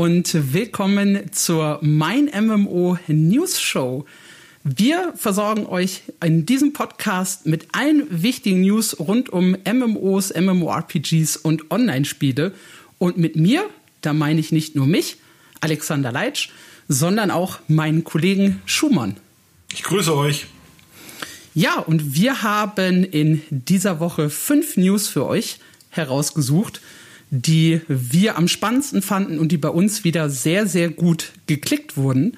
und willkommen zur Mein MMO News Show. Wir versorgen euch in diesem Podcast mit allen wichtigen News rund um MMOs, MMORPGs und Online-Spiele. Und mit mir, da meine ich nicht nur mich, Alexander Leitsch, sondern auch meinen Kollegen Schumann. Ich grüße euch. Ja, und wir haben in dieser Woche fünf News für euch herausgesucht, die wir am spannendsten fanden und die bei uns wieder sehr, sehr gut geklickt wurden.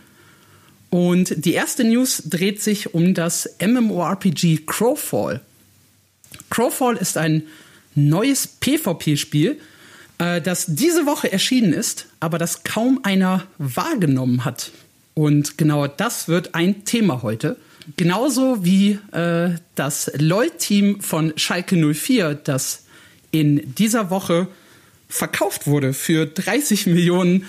Und die erste News dreht sich um das MMORPG Crowfall. Crowfall ist ein neues PvP-Spiel, äh, das diese Woche erschienen ist, aber das kaum einer wahrgenommen hat. Und genau das wird ein Thema heute. Genauso wie äh, das LOL-Team von Schalke 04, das in dieser Woche verkauft wurde für 30 Millionen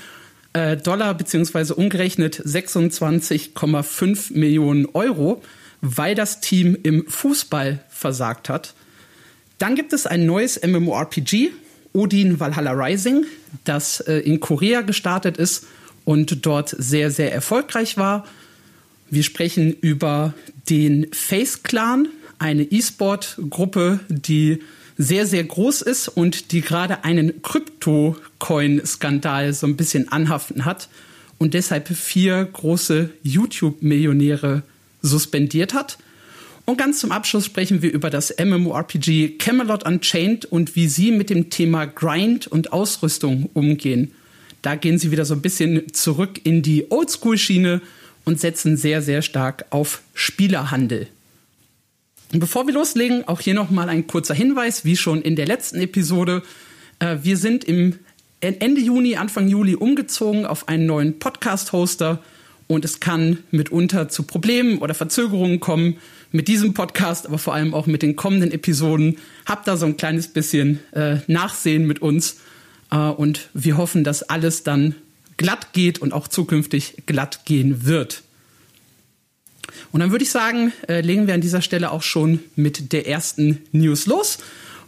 äh, Dollar beziehungsweise umgerechnet 26,5 Millionen Euro, weil das Team im Fußball versagt hat. Dann gibt es ein neues MMORPG, Odin Valhalla Rising, das äh, in Korea gestartet ist und dort sehr, sehr erfolgreich war. Wir sprechen über den Face Clan, eine E-Sport-Gruppe, die sehr, sehr groß ist und die gerade einen Krypto-Coin-Skandal so ein bisschen anhaften hat und deshalb vier große YouTube-Millionäre suspendiert hat. Und ganz zum Abschluss sprechen wir über das MMORPG Camelot Unchained und wie sie mit dem Thema Grind und Ausrüstung umgehen. Da gehen sie wieder so ein bisschen zurück in die Oldschool-Schiene und setzen sehr, sehr stark auf Spielerhandel. Bevor wir loslegen, auch hier nochmal ein kurzer Hinweis, wie schon in der letzten Episode. Äh, wir sind im Ende Juni, Anfang Juli umgezogen auf einen neuen Podcast-Hoster und es kann mitunter zu Problemen oder Verzögerungen kommen mit diesem Podcast, aber vor allem auch mit den kommenden Episoden. Habt da so ein kleines bisschen äh, Nachsehen mit uns äh, und wir hoffen, dass alles dann glatt geht und auch zukünftig glatt gehen wird. Und dann würde ich sagen, äh, legen wir an dieser Stelle auch schon mit der ersten News los.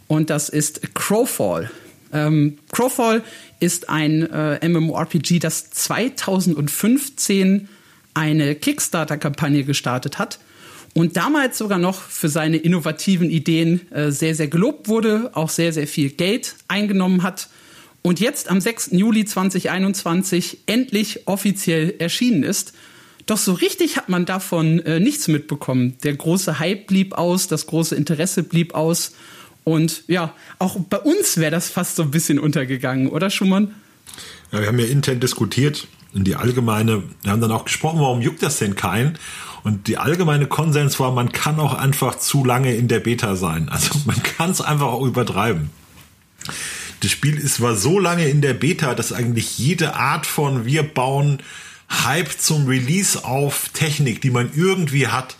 Und das ist Crowfall. Ähm, Crowfall ist ein äh, MMORPG, das 2015 eine Kickstarter-Kampagne gestartet hat und damals sogar noch für seine innovativen Ideen äh, sehr, sehr gelobt wurde, auch sehr, sehr viel Geld eingenommen hat und jetzt am 6. Juli 2021 endlich offiziell erschienen ist doch so richtig hat man davon äh, nichts mitbekommen. Der große Hype blieb aus, das große Interesse blieb aus. Und ja, auch bei uns wäre das fast so ein bisschen untergegangen, oder Schumann? Ja, wir haben ja intern diskutiert und die allgemeine, wir haben dann auch gesprochen, warum juckt das denn keinen? Und die allgemeine Konsens war, man kann auch einfach zu lange in der Beta sein. Also man kann es einfach auch übertreiben. Das Spiel ist, war so lange in der Beta, dass eigentlich jede Art von wir bauen Hype zum Release auf Technik, die man irgendwie hat,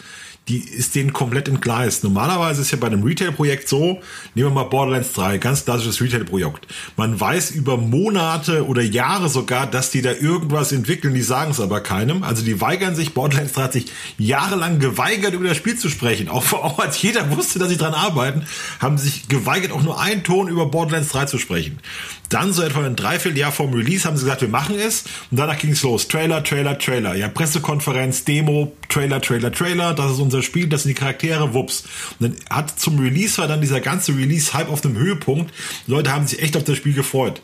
die ist denen komplett entgleist. Normalerweise ist ja bei einem Retail-Projekt so, nehmen wir mal Borderlands 3, ganz klassisches Retail-Projekt. Man weiß über Monate oder Jahre sogar, dass die da irgendwas entwickeln, die sagen es aber keinem. Also die weigern sich, Borderlands 3 hat sich jahrelang geweigert, über das Spiel zu sprechen. Auch, auch als jeder wusste, dass sie dran arbeiten, haben sich geweigert, auch nur einen Ton über Borderlands 3 zu sprechen. Dann so etwa ein Dreivierteljahr vom Release haben sie gesagt, wir machen es. Und danach ging es los. Trailer, Trailer, Trailer. Ja, Pressekonferenz, Demo, Trailer, Trailer, Trailer. Das ist unser Spiel, das sind die Charaktere, wups. Und dann hat zum Release war dann dieser ganze Release halb auf dem Höhepunkt. Die Leute haben sich echt auf das Spiel gefreut.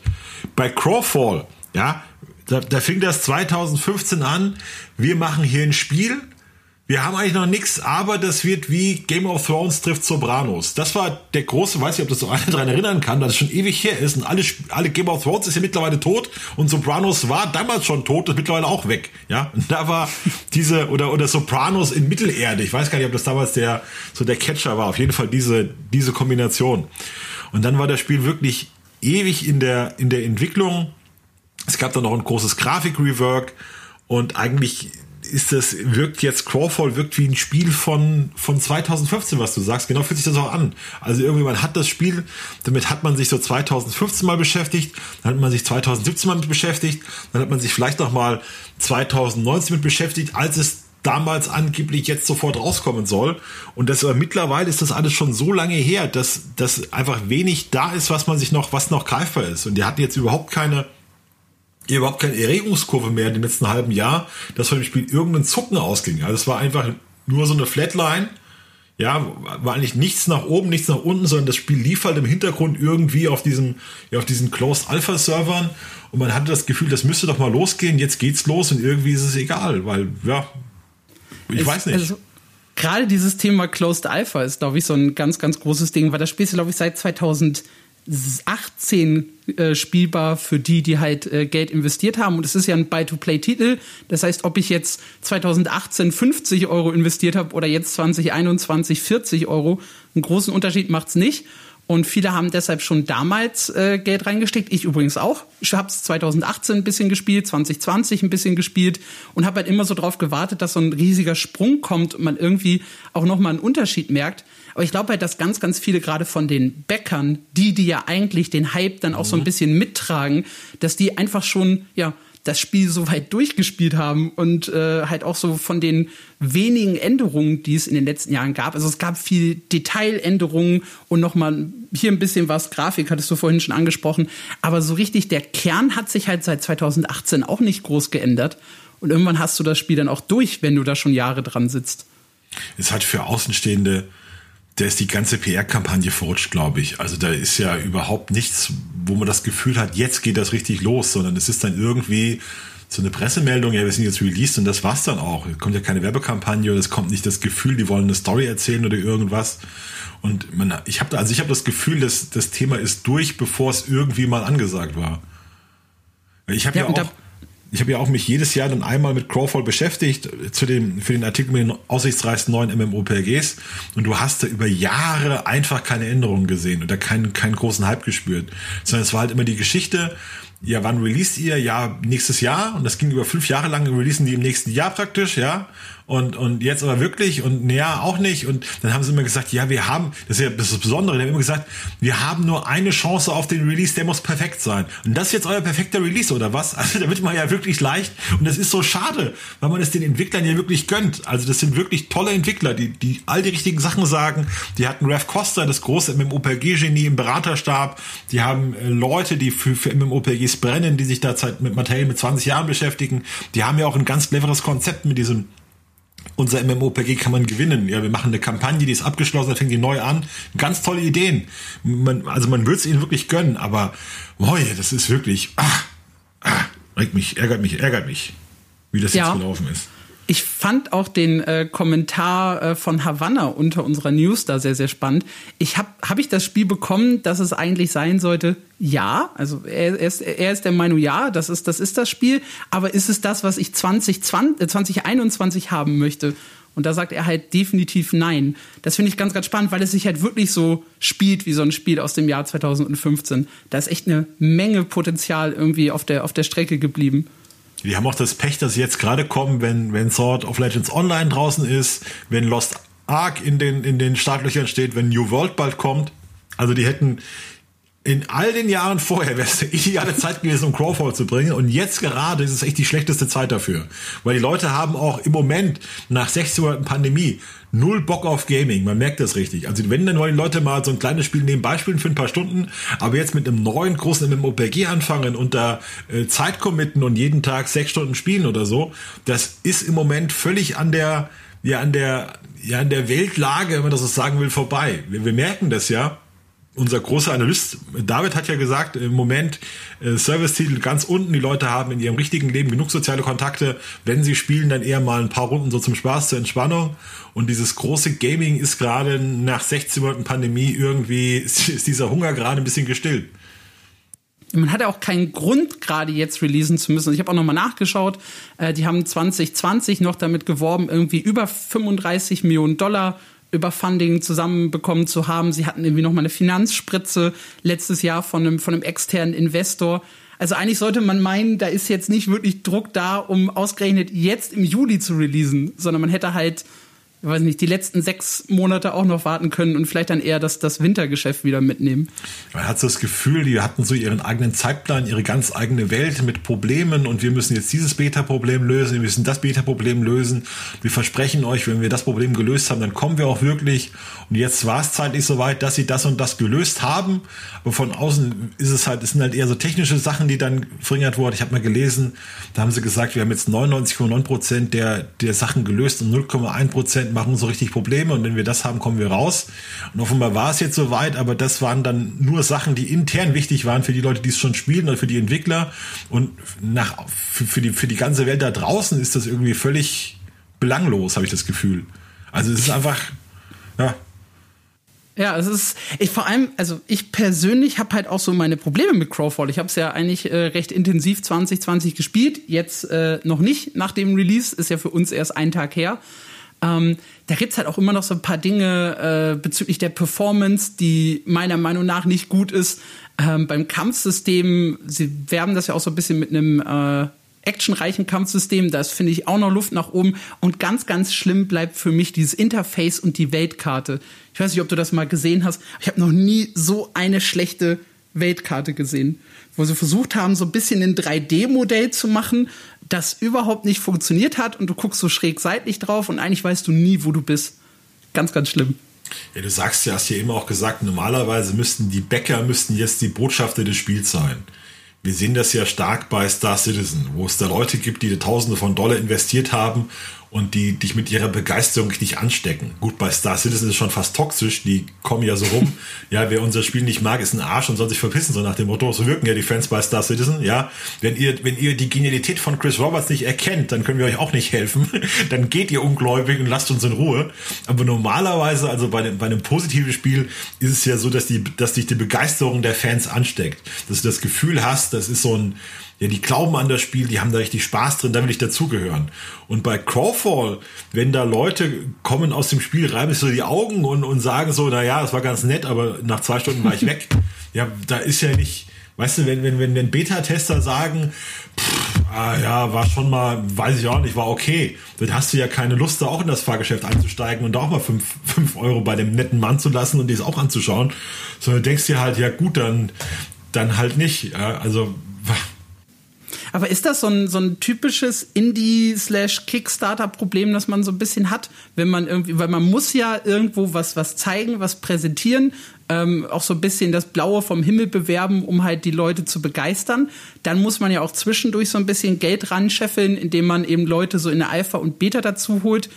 Bei Crawfall, ja, da, da fing das 2015 an. Wir machen hier ein Spiel wir haben eigentlich noch nichts, aber das wird wie Game of Thrones trifft Sopranos. Das war der große, weiß nicht, ob das so einer daran erinnern kann, dass es schon ewig her ist und alle, alle Game of Thrones ist ja mittlerweile tot und Sopranos war damals schon tot, ist mittlerweile auch weg. Ja, und da war diese, oder, oder Sopranos in Mittelerde. Ich weiß gar nicht, ob das damals der, so der Catcher war. Auf jeden Fall diese, diese Kombination. Und dann war das Spiel wirklich ewig in der, in der Entwicklung. Es gab dann noch ein großes Grafik-Rework und eigentlich ist das, wirkt jetzt Crawfall wirkt wie ein Spiel von, von 2015, was du sagst. Genau fühlt sich das auch an. Also irgendwie, man hat das Spiel, damit hat man sich so 2015 mal beschäftigt, dann hat man sich 2017 mal mit beschäftigt, dann hat man sich vielleicht noch mal 2019 mit beschäftigt, als es damals angeblich jetzt sofort rauskommen soll. Und das aber mittlerweile ist das alles schon so lange her, dass, dass einfach wenig da ist, was man sich noch, was noch greifbar ist. Und die hatten jetzt überhaupt keine, überhaupt keine Erregungskurve mehr in dem letzten halben Jahr, dass von dem Spiel irgendein Zucken ausging. Also es war einfach nur so eine Flatline. Ja, war eigentlich nichts nach oben, nichts nach unten, sondern das Spiel lief halt im Hintergrund irgendwie auf diesem, ja, auf diesen Closed Alpha Servern und man hatte das Gefühl, das müsste doch mal losgehen, jetzt geht's los und irgendwie ist es egal, weil, ja, ich es, weiß nicht. Also gerade dieses Thema Closed Alpha ist, glaube ich, so ein ganz, ganz großes Ding, weil das Spiel ist, glaube ich, seit 2000 18 äh, spielbar für die, die halt äh, Geld investiert haben. Und es ist ja ein Buy-to-Play-Titel. Das heißt, ob ich jetzt 2018 50 Euro investiert habe oder jetzt 2021 40 Euro, einen großen Unterschied macht's nicht. Und viele haben deshalb schon damals äh, Geld reingesteckt. Ich übrigens auch. Ich habe es 2018 ein bisschen gespielt, 2020 ein bisschen gespielt und habe halt immer so drauf gewartet, dass so ein riesiger Sprung kommt und man irgendwie auch nochmal einen Unterschied merkt. Aber ich glaube halt, dass ganz, ganz viele gerade von den Bäckern, die, die ja eigentlich den Hype dann auch mhm. so ein mhm. bisschen mittragen, dass die einfach schon, ja, das Spiel so weit durchgespielt haben und äh, halt auch so von den wenigen Änderungen, die es in den letzten Jahren gab. Also es gab viel Detailänderungen und nochmal hier ein bisschen was, Grafik hattest du vorhin schon angesprochen. Aber so richtig der Kern hat sich halt seit 2018 auch nicht groß geändert. Und irgendwann hast du das Spiel dann auch durch, wenn du da schon Jahre dran sitzt. Es hat für Außenstehende da ist die ganze PR-Kampagne verrutscht, glaube ich. Also da ist ja überhaupt nichts, wo man das Gefühl hat, jetzt geht das richtig los, sondern es ist dann irgendwie so eine Pressemeldung, ja, wir sind jetzt released und das war's dann auch. Es kommt ja keine Werbekampagne oder es kommt nicht das Gefühl, die wollen eine Story erzählen oder irgendwas. Und man, ich habe also ich habe das Gefühl, dass das Thema ist durch, bevor es irgendwie mal angesagt war. Ich habe ja, ja auch ich habe ja auch mich jedes Jahr dann einmal mit Crawford beschäftigt zu dem, für den Artikel mit den aussichtsreichsten neuen MMOPGs und du hast da über Jahre einfach keine Änderungen gesehen oder keinen, keinen großen Hype gespürt, sondern es war halt immer die Geschichte, ja, wann released ihr? Ja, nächstes Jahr. Und das ging über fünf Jahre lang, releasen die im nächsten Jahr praktisch, ja. Und, und jetzt aber wirklich und naja, auch nicht. Und dann haben sie immer gesagt, ja, wir haben, das ist ja das Besondere, die haben immer gesagt, wir haben nur eine Chance auf den Release, der muss perfekt sein. Und das ist jetzt euer perfekter Release, oder was? Also da wird man ja wirklich leicht. Und das ist so schade, weil man es den Entwicklern ja wirklich gönnt. Also das sind wirklich tolle Entwickler, die, die all die richtigen Sachen sagen. Die hatten Rev Costa, das große MMOPG-Genie im Beraterstab. Die haben äh, Leute, die für, für MMOPGs brennen, die sich da mit Mattel mit 20 Jahren beschäftigen. Die haben ja auch ein ganz cleveres Konzept mit diesem unser MMOPG kann man gewinnen. Ja, wir machen eine Kampagne, die ist abgeschlossen, dann fängt die neu an. Ganz tolle Ideen. Man, also man würde es ihnen wirklich gönnen, aber boah, das ist wirklich, ah, ah, regt mich, ärgert mich, ärgert mich, wie das ja. jetzt gelaufen ist. Ich fand auch den äh, Kommentar äh, von Havanna unter unserer News da sehr, sehr spannend. Ich habe hab ich das Spiel bekommen, dass es eigentlich sein sollte? Ja, also er, er, ist, er ist der Meinung, ja, das ist, das ist das Spiel. Aber ist es das, was ich 2020, äh, 2021 haben möchte? Und da sagt er halt definitiv nein. Das finde ich ganz, ganz spannend, weil es sich halt wirklich so spielt wie so ein Spiel aus dem Jahr 2015. Da ist echt eine Menge Potenzial irgendwie auf der, auf der Strecke geblieben. Die haben auch das Pech, dass sie jetzt gerade kommen, wenn, wenn Sword of Legends Online draußen ist, wenn Lost Ark in den, in den Startlöchern steht, wenn New World bald kommt. Also die hätten in all den Jahren vorher wäre es eine ideale Zeit gewesen, um Crawford zu bringen. Und jetzt gerade ist es echt die schlechteste Zeit dafür. Weil die Leute haben auch im Moment nach 60 Monaten Pandemie null Bock auf Gaming. Man merkt das richtig. Also wenn dann wollen die Leute mal so ein kleines Spiel nebenbei spielen für ein paar Stunden, aber jetzt mit einem neuen großen MMOPG anfangen und da äh, Zeit committen und jeden Tag sechs Stunden spielen oder so, das ist im Moment völlig an der, ja, an der, ja, an der Weltlage, wenn man das so sagen will, vorbei. Wir, wir merken das ja unser großer Analyst David hat ja gesagt, im Moment äh, Service-Titel ganz unten. Die Leute haben in ihrem richtigen Leben genug soziale Kontakte. Wenn sie spielen, dann eher mal ein paar Runden so zum Spaß, zur Entspannung. Und dieses große Gaming ist gerade nach 16 Monaten Pandemie irgendwie, ist, dieser Hunger gerade ein bisschen gestillt. Man hat ja auch keinen Grund, gerade jetzt releasen zu müssen. Ich habe auch nochmal nachgeschaut. Äh, die haben 2020 noch damit geworben, irgendwie über 35 Millionen Dollar über Funding zusammenbekommen zu haben. Sie hatten irgendwie noch mal eine Finanzspritze letztes Jahr von einem, von einem externen Investor. Also eigentlich sollte man meinen, da ist jetzt nicht wirklich Druck da, um ausgerechnet jetzt im Juli zu releasen, sondern man hätte halt ich weiß nicht, die letzten sechs Monate auch noch warten können und vielleicht dann eher das, das Wintergeschäft wieder mitnehmen. Man hat so das Gefühl, die hatten so ihren eigenen Zeitplan, ihre ganz eigene Welt mit Problemen und wir müssen jetzt dieses Beta-Problem lösen, wir müssen das Beta-Problem lösen. Wir versprechen euch, wenn wir das Problem gelöst haben, dann kommen wir auch wirklich. Und jetzt war es zeitlich soweit, dass sie das und das gelöst haben. Aber von außen ist es halt, es sind halt eher so technische Sachen, die dann verringert wurden. Ich habe mal gelesen, da haben sie gesagt, wir haben jetzt 99,9 Prozent der, der Sachen gelöst und 0,1 Prozent machen so richtig Probleme und wenn wir das haben, kommen wir raus. Und offenbar war es jetzt soweit, aber das waren dann nur Sachen, die intern wichtig waren für die Leute, die es schon spielen oder für die Entwickler. Und nach, für, für, die, für die ganze Welt da draußen ist das irgendwie völlig belanglos, habe ich das Gefühl. Also es ist einfach, ja, ja, es ist, ich vor allem, also ich persönlich habe halt auch so meine Probleme mit Crowfall. Ich habe es ja eigentlich äh, recht intensiv 2020 gespielt, jetzt äh, noch nicht nach dem Release, ist ja für uns erst ein Tag her. Ähm, da gibt's halt auch immer noch so ein paar Dinge äh, bezüglich der Performance, die meiner Meinung nach nicht gut ist. Ähm, beim Kampfsystem, sie werben das ja auch so ein bisschen mit einem äh, actionreichen Kampfsystem, da ist, finde ich, auch noch Luft nach oben. Und ganz, ganz schlimm bleibt für mich dieses Interface und die Weltkarte. Ich weiß nicht, ob du das mal gesehen hast. Ich habe noch nie so eine schlechte Weltkarte gesehen, wo sie versucht haben, so ein bisschen ein 3D-Modell zu machen, das überhaupt nicht funktioniert hat und du guckst so schräg seitlich drauf und eigentlich weißt du nie, wo du bist. Ganz, ganz schlimm. Ja, du sagst ja, hast ja immer auch gesagt, normalerweise müssten die Bäcker müssten jetzt die Botschafter des Spiels sein. Wir sehen das ja stark bei Star Citizen, wo es da Leute gibt, die Tausende von Dollar investiert haben und die dich mit ihrer Begeisterung richtig anstecken. Gut, bei Star Citizen ist es schon fast toxisch, die kommen ja so rum. ja, wer unser Spiel nicht mag, ist ein Arsch und soll sich verpissen, so nach dem Motto. So wirken ja die Fans bei Star Citizen, ja. Wenn ihr, wenn ihr die Genialität von Chris Roberts nicht erkennt, dann können wir euch auch nicht helfen. dann geht ihr ungläubig und lasst uns in Ruhe. Aber normalerweise, also bei, bei einem positiven Spiel, ist es ja so, dass die, dass dich die Begeisterung der Fans ansteckt. Dass du das Gefühl hast, das ist so ein, ja, die glauben an das Spiel, die haben da richtig Spaß drin, da will ich dazugehören. Und bei Crawfall, wenn da Leute kommen aus dem Spiel, reiben sich so die Augen und, und sagen so, na ja, das war ganz nett, aber nach zwei Stunden war ich weg. ja, da ist ja nicht, weißt du, wenn, wenn, wenn, wenn Beta-Tester sagen, pff, ah, ja, war schon mal, weiß ich auch nicht, war okay, dann hast du ja keine Lust, da auch in das Fahrgeschäft einzusteigen und da auch mal fünf, fünf Euro bei dem netten Mann zu lassen und dies auch anzuschauen, sondern du denkst dir halt, ja gut, dann, dann halt nicht. Also, aber ist das so ein, so ein typisches Indie-Slash-Kickstarter-Problem, das man so ein bisschen hat, wenn man irgendwie, weil man muss ja irgendwo was, was zeigen, was präsentieren, ähm, auch so ein bisschen das Blaue vom Himmel bewerben, um halt die Leute zu begeistern. Dann muss man ja auch zwischendurch so ein bisschen Geld ranscheffeln, indem man eben Leute so in der Alpha und Beta dazu holt.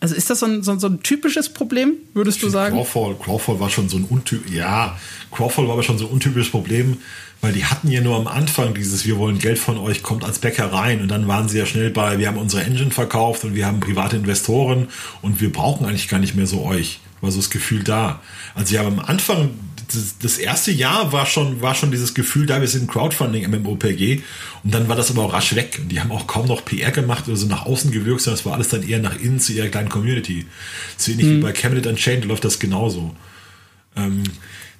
Also ist das so ein, so, so ein typisches Problem, würdest du sagen? Crawford, Crawford war schon so ein untyp, ja, Crawford war aber schon so ein untypisches Problem, weil die hatten ja nur am Anfang dieses, wir wollen Geld von euch, kommt als Bäcker rein und dann waren sie ja schnell bei, wir haben unsere Engine verkauft und wir haben private Investoren und wir brauchen eigentlich gar nicht mehr so euch. War so das Gefühl da. Also ja, am Anfang, das, das erste Jahr war schon, war schon dieses Gefühl da, wir sind Crowdfunding MMOPG und dann war das aber auch rasch weg und die haben auch kaum noch PR gemacht oder so nach außen gewirkt, sondern es war alles dann eher nach innen zu ihrer kleinen Community. So ähnlich mhm. wie bei Cabinet Unchained läuft das genauso. Ähm,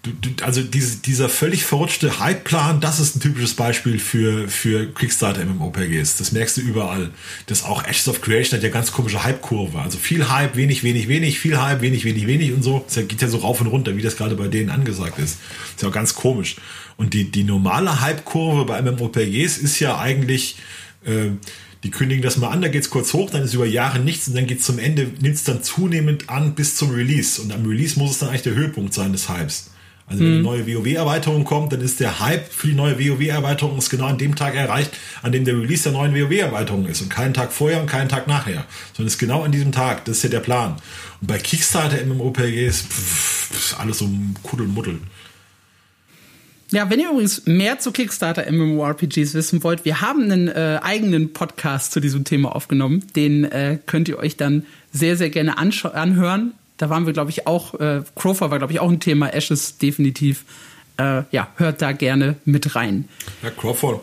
du, du, also diese, dieser völlig verrutschte Hype-Plan, das ist ein typisches Beispiel für, für Kickstarter MMOPGs. Das merkst du überall. Das auch Ashes of Creation hat ja ganz komische Hype-Kurve. Also viel Hype, wenig, wenig, wenig, viel Hype, wenig, wenig, wenig und so. Das geht ja so rauf und runter, wie das gerade bei denen angesagt ist. Ist ja auch ganz komisch. Und die, die normale Hype-Kurve bei MMOPGs ist ja eigentlich, äh, die kündigen das mal an, da geht's kurz hoch, dann ist über Jahre nichts und dann geht's zum Ende, nimmt es dann zunehmend an bis zum Release. Und am Release muss es dann eigentlich der Höhepunkt sein des Hypes. Also wenn eine mhm. neue WoW-Erweiterung kommt, dann ist der Hype für die neue WoW-Erweiterung genau an dem Tag erreicht, an dem der Release der neuen WoW-Erweiterung ist und keinen Tag vorher und keinen Tag nachher, sondern ist genau an diesem Tag. Das ist ja der Plan. Und bei Kickstarter MMOPGs pff, alles so Kuddelmuddel. Ja, wenn ihr übrigens mehr zu Kickstarter MMORPGs wissen wollt, wir haben einen äh, eigenen Podcast zu diesem Thema aufgenommen. Den äh, könnt ihr euch dann sehr, sehr gerne anhören. Da waren wir, glaube ich, auch, äh, Crofer war, glaube ich, auch ein Thema, Ashes definitiv. Äh, ja, hört da gerne mit rein. Ja, Crawford,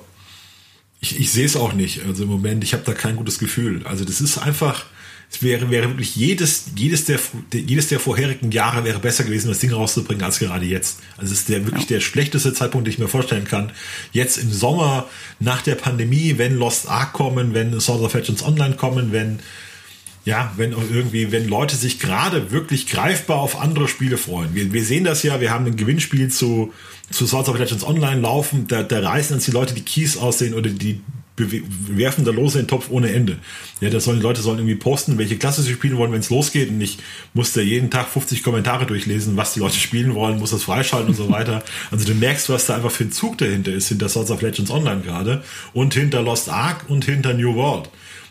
ich, ich sehe es auch nicht. Also im Moment, ich habe da kein gutes Gefühl. Also das ist einfach, es wäre, wäre wirklich jedes, jedes der, jedes der vorherigen Jahre wäre besser gewesen, das Ding rauszubringen, als gerade jetzt. Also es ist der wirklich ja. der schlechteste Zeitpunkt, den ich mir vorstellen kann. Jetzt im Sommer, nach der Pandemie, wenn Lost Ark kommen, wenn Swords of Legends Online kommen, wenn ja, wenn irgendwie, wenn Leute sich gerade wirklich greifbar auf andere Spiele freuen. Wir, wir sehen das ja, wir haben ein Gewinnspiel zu, zu Swords of Legends Online laufen, da, da reißen uns die Leute die Keys aussehen oder die werfen da Lose in den Topf ohne Ende. Ja, das sollen die Leute sollen irgendwie posten, welche Klasse sie spielen wollen, wenn es losgeht. Und ich muss da jeden Tag 50 Kommentare durchlesen, was die Leute spielen wollen, muss das freischalten und so weiter. Also du merkst, was da einfach für ein Zug dahinter ist, hinter Swords of Legends Online gerade und hinter Lost Ark und hinter New World.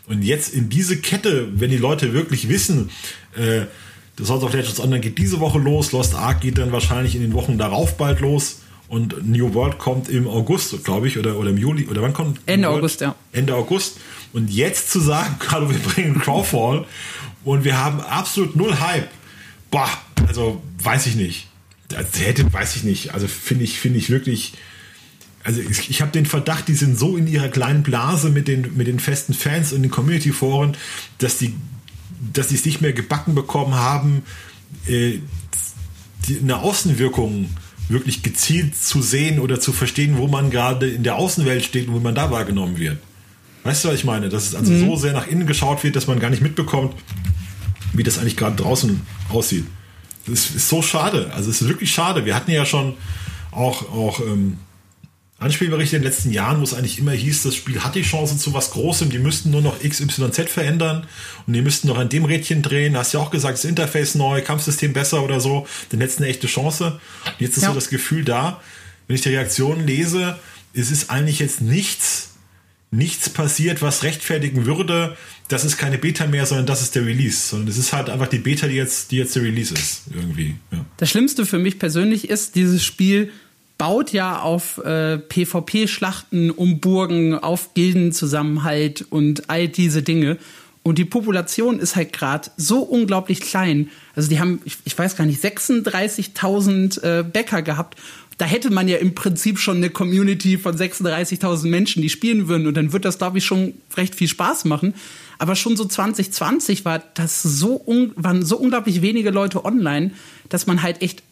Und jetzt in diese Kette, wenn die Leute wirklich wissen, äh, das House of Legends Online geht diese Woche los, Lost Ark geht dann wahrscheinlich in den Wochen darauf bald los und New World kommt im August, glaube ich, oder, oder im Juli, oder wann kommt? Ende August, ja. Ende August. Und jetzt zu sagen, gerade wir bringen Crowfall und wir haben absolut null Hype. Boah, also weiß ich nicht. Das hätte, weiß ich nicht. Also finde ich, finde ich wirklich, also ich, ich habe den Verdacht, die sind so in ihrer kleinen Blase mit den, mit den festen Fans und den Community-Foren, dass die dass die es nicht mehr gebacken bekommen haben, äh, die, eine Außenwirkung wirklich gezielt zu sehen oder zu verstehen, wo man gerade in der Außenwelt steht und wo man da wahrgenommen wird. Weißt du, was ich meine? Dass es also mhm. so sehr nach innen geschaut wird, dass man gar nicht mitbekommt, wie das eigentlich gerade draußen aussieht. Das ist so schade. Also es ist wirklich schade. Wir hatten ja schon auch, auch ähm, Anspielberichte in den letzten Jahren, wo es eigentlich immer hieß, das Spiel hat die Chance zu was Großem, die müssten nur noch XYZ verändern und die müssten noch an dem Rädchen drehen. Hast ja auch gesagt, das Interface neu, Kampfsystem besser oder so, dann hättest eine echte Chance. Und jetzt ist ja. so das Gefühl da, wenn ich die Reaktionen lese, es ist eigentlich jetzt nichts, nichts passiert, was rechtfertigen würde, das ist keine Beta mehr, sondern das ist der Release. Sondern es ist halt einfach die Beta, die jetzt, die jetzt der Release ist, irgendwie. Ja. Das Schlimmste für mich persönlich ist, dieses Spiel baut ja auf äh, PvP-Schlachten um Burgen, auf Gildenzusammenhalt und all diese Dinge. Und die Population ist halt gerade so unglaublich klein. Also die haben, ich, ich weiß gar nicht, 36.000 äh, Bäcker gehabt. Da hätte man ja im Prinzip schon eine Community von 36.000 Menschen, die spielen würden. Und dann wird das, glaube ich, schon recht viel Spaß machen. Aber schon so 2020 war das so waren so unglaublich wenige Leute online, dass man halt echt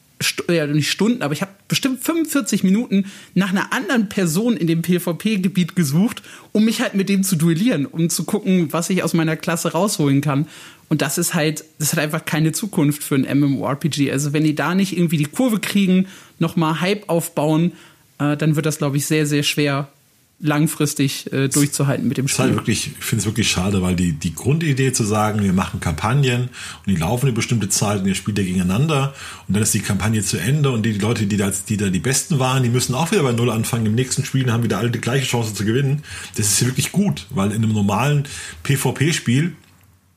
ja, nicht Stunden, aber ich habe bestimmt 45 Minuten nach einer anderen Person in dem PvP-Gebiet gesucht, um mich halt mit dem zu duellieren, um zu gucken, was ich aus meiner Klasse rausholen kann. Und das ist halt, das hat einfach keine Zukunft für ein MMORPG. Also wenn die da nicht irgendwie die Kurve kriegen, nochmal Hype aufbauen, äh, dann wird das, glaube ich, sehr, sehr schwer langfristig äh, durchzuhalten mit dem Spiel. Halt wirklich, ich finde es wirklich schade, weil die, die Grundidee zu sagen, wir machen Kampagnen und die laufen eine bestimmte Zeit und ihr spielt ja gegeneinander und dann ist die Kampagne zu Ende und die, die Leute, die da, die da die Besten waren, die müssen auch wieder bei Null anfangen. Im nächsten Spiel haben wieder alle die gleiche Chance zu gewinnen. Das ist ja wirklich gut, weil in einem normalen PvP-Spiel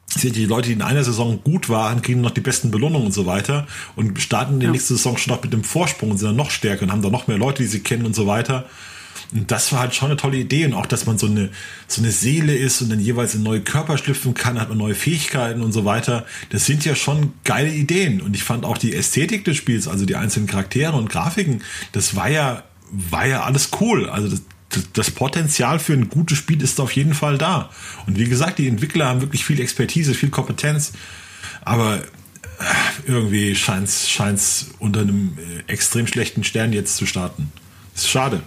sind die Leute, die in einer Saison gut waren, kriegen noch die besten Belohnungen und so weiter und starten in der ja. nächsten Saison schon noch mit dem Vorsprung und sind dann noch stärker und haben dann noch mehr Leute, die sie kennen und so weiter. Und das war halt schon eine tolle Idee und auch, dass man so eine, so eine Seele ist und dann jeweils in neue Körper schlüpfen kann, hat man neue Fähigkeiten und so weiter. Das sind ja schon geile Ideen. Und ich fand auch die Ästhetik des Spiels, also die einzelnen Charaktere und Grafiken, das war ja, war ja alles cool. Also das, das Potenzial für ein gutes Spiel ist auf jeden Fall da. Und wie gesagt, die Entwickler haben wirklich viel Expertise, viel Kompetenz. Aber äh, irgendwie scheint es unter einem äh, extrem schlechten Stern jetzt zu starten. Das ist schade.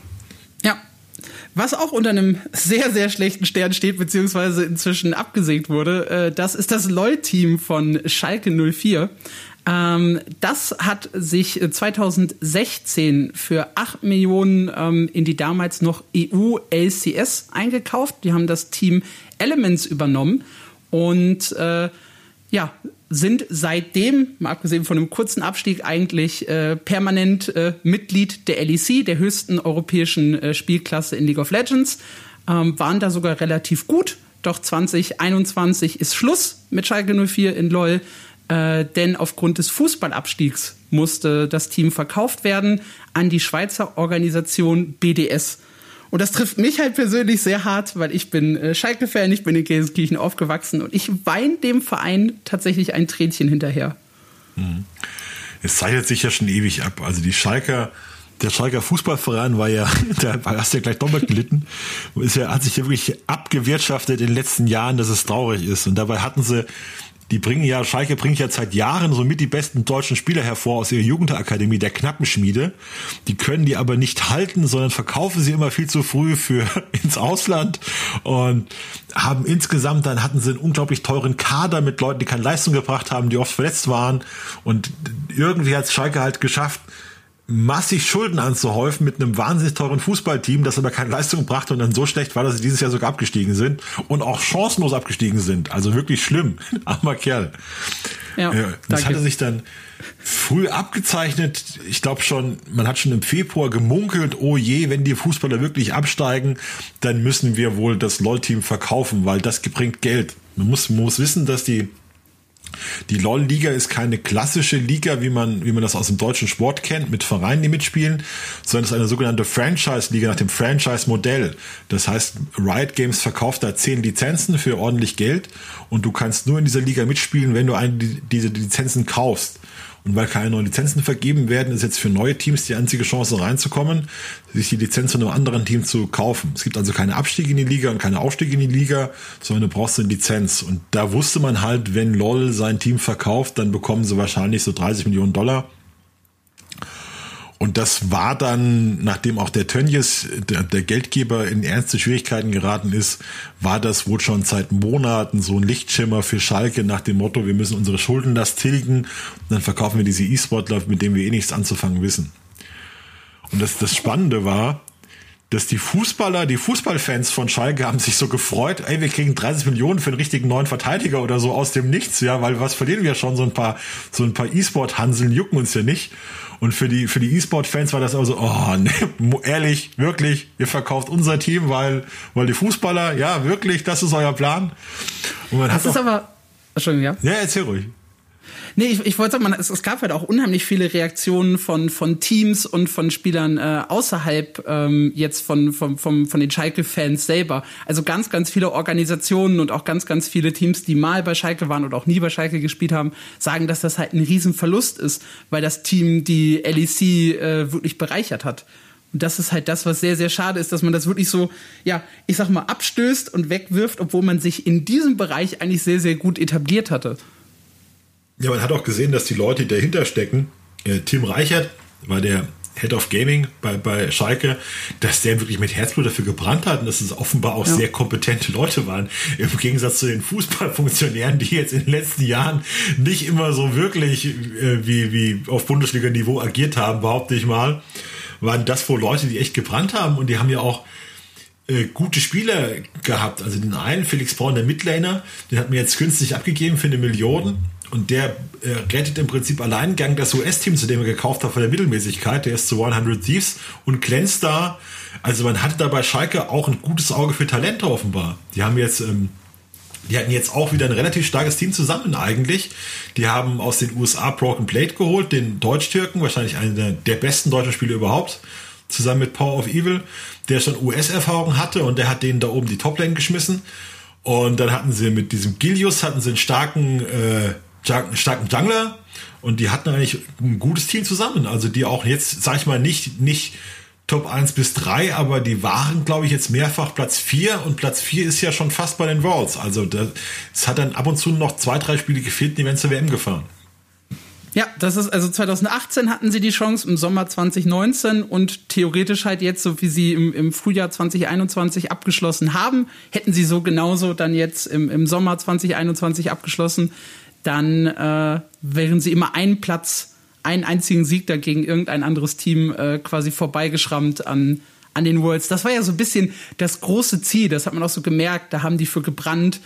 Was auch unter einem sehr, sehr schlechten Stern steht, beziehungsweise inzwischen abgesägt wurde, äh, das ist das LOL-Team von Schalke 04. Ähm, das hat sich 2016 für 8 Millionen ähm, in die damals noch EU-LCS eingekauft. Die haben das Team Elements übernommen und äh, ja, sind seitdem, mal abgesehen von einem kurzen Abstieg, eigentlich äh, permanent äh, Mitglied der LEC, der höchsten europäischen äh, Spielklasse in League of Legends, ähm, waren da sogar relativ gut. Doch 2021 ist Schluss mit Schalke 04 in LOL, äh, denn aufgrund des Fußballabstiegs musste das Team verkauft werden an die Schweizer Organisation BDS. Und das trifft mich halt persönlich sehr hart, weil ich bin äh, Schalke-Fan, ich bin in Gelsenkirchen aufgewachsen und ich weine dem Verein tatsächlich ein Tränchen hinterher. Mhm. Es zeichnet sich ja schon ewig ab. Also die Schalker, der Schalker Fußballverein war ja, da hast du ja gleich doppelt gelitten, ist ja, hat sich ja wirklich abgewirtschaftet in den letzten Jahren, dass es traurig ist. Und dabei hatten sie die bringen ja, Schalke bringt ja seit Jahren somit die besten deutschen Spieler hervor aus ihrer Jugendakademie, der Knappenschmiede. Die können die aber nicht halten, sondern verkaufen sie immer viel zu früh für ins Ausland. Und haben insgesamt, dann hatten sie einen unglaublich teuren Kader mit Leuten, die keine Leistung gebracht haben, die oft verletzt waren. Und irgendwie hat Schalke halt geschafft, massig Schulden anzuhäufen mit einem wahnsinnig teuren Fußballteam, das aber keine Leistung brachte und dann so schlecht war, dass sie dieses Jahr sogar abgestiegen sind und auch chancenlos abgestiegen sind. Also wirklich schlimm. Armer Kerl. Ja, äh, das danke. hatte sich dann früh abgezeichnet. Ich glaube schon, man hat schon im Februar gemunkelt, oh je, wenn die Fußballer wirklich absteigen, dann müssen wir wohl das LOL-Team verkaufen, weil das bringt Geld. Man muss, man muss wissen, dass die die LOL-Liga ist keine klassische Liga, wie man, wie man das aus dem deutschen Sport kennt, mit Vereinen, die mitspielen, sondern es ist eine sogenannte Franchise-Liga nach dem Franchise-Modell. Das heißt, Riot Games verkauft da zehn Lizenzen für ordentlich Geld und du kannst nur in dieser Liga mitspielen, wenn du eine, diese Lizenzen kaufst. Und weil keine neuen Lizenzen vergeben werden, ist jetzt für neue Teams die einzige Chance reinzukommen, sich die Lizenz von einem anderen Team zu kaufen. Es gibt also keine Abstiege in die Liga und keine Aufstiege in die Liga, sondern du brauchst eine Lizenz. Und da wusste man halt, wenn LOL sein Team verkauft, dann bekommen sie wahrscheinlich so 30 Millionen Dollar. Und das war dann, nachdem auch der Tönjes, der, der, Geldgeber, in ernste Schwierigkeiten geraten ist, war das wohl schon seit Monaten so ein Lichtschimmer für Schalke nach dem Motto, wir müssen unsere Schulden das tilgen. Und dann verkaufen wir diese E-Sportler, mit denen wir eh nichts anzufangen wissen. Und das, das Spannende war, dass die Fußballer, die Fußballfans von Schalke haben sich so gefreut, ey, wir kriegen 30 Millionen für einen richtigen neuen Verteidiger oder so aus dem Nichts, ja, weil was verlieren wir schon, so ein paar, so ein paar E-Sport-Hanseln jucken uns ja nicht. Und für die, für die E-Sport-Fans war das also, oh, nee, ehrlich, wirklich, ihr verkauft unser Team, weil, weil die Fußballer, ja, wirklich, das ist euer Plan. Und man das hat ist auch, aber, Entschuldigung, ja. Ja, erzähl ruhig. Nee, ich, ich wollte sagen, es, es gab halt auch unheimlich viele Reaktionen von, von Teams und von Spielern äh, außerhalb ähm, jetzt von, von, von, von den Schalke-Fans selber. Also ganz, ganz viele Organisationen und auch ganz, ganz viele Teams, die mal bei Schalke waren und auch nie bei Schalke gespielt haben, sagen, dass das halt ein Riesenverlust ist, weil das Team die LEC äh, wirklich bereichert hat. Und das ist halt das, was sehr, sehr schade ist, dass man das wirklich so, ja, ich sag mal, abstößt und wegwirft, obwohl man sich in diesem Bereich eigentlich sehr, sehr gut etabliert hatte. Ja, man hat auch gesehen, dass die Leute, die dahinter stecken, äh, Tim Reichert war der Head of Gaming bei, bei Schalke, dass der wirklich mit Herzblut dafür gebrannt hat und dass es offenbar auch ja. sehr kompetente Leute waren. Im Gegensatz zu den Fußballfunktionären, die jetzt in den letzten Jahren nicht immer so wirklich äh, wie, wie auf Bundesliga-Niveau agiert haben, behaupte ich mal, waren das wohl Leute, die echt gebrannt haben und die haben ja auch äh, gute Spieler gehabt. Also den einen, Felix Braun, der Midlaner, den hat mir jetzt günstig abgegeben für eine Million und der äh, rettet im Prinzip Alleingang das US-Team, zu dem er gekauft hat, von der Mittelmäßigkeit. Der ist zu 100 Thieves und glänzt da. Also man hatte da bei Schalke auch ein gutes Auge für Talente offenbar. Die haben jetzt, ähm, die hatten jetzt auch wieder ein relativ starkes Team zusammen eigentlich. Die haben aus den USA Broken Plate geholt, den Deutsch-Türken, wahrscheinlich einer der, der besten deutschen Spieler überhaupt, zusammen mit Power of Evil, der schon US-Erfahrung hatte und der hat denen da oben die Toplane geschmissen. Und dann hatten sie mit diesem Gilius hatten sie einen starken äh, starken Jungler und die hatten eigentlich ein gutes Team zusammen. Also die auch jetzt, sag ich mal, nicht, nicht Top 1 bis 3, aber die waren, glaube ich, jetzt mehrfach Platz 4 und Platz 4 ist ja schon fast bei den Worlds. Also es hat dann ab und zu noch zwei, drei Spiele gefehlt, die werden zur WM gefahren. Ja, das ist also 2018 hatten sie die Chance im Sommer 2019 und theoretisch halt jetzt, so wie sie im, im Frühjahr 2021 abgeschlossen haben, hätten sie so genauso dann jetzt im, im Sommer 2021 abgeschlossen dann äh, wären sie immer einen Platz, einen einzigen Sieg dagegen irgendein anderes Team äh, quasi vorbeigeschrammt an, an den Worlds. Das war ja so ein bisschen das große Ziel, das hat man auch so gemerkt, da haben die für gebrannt.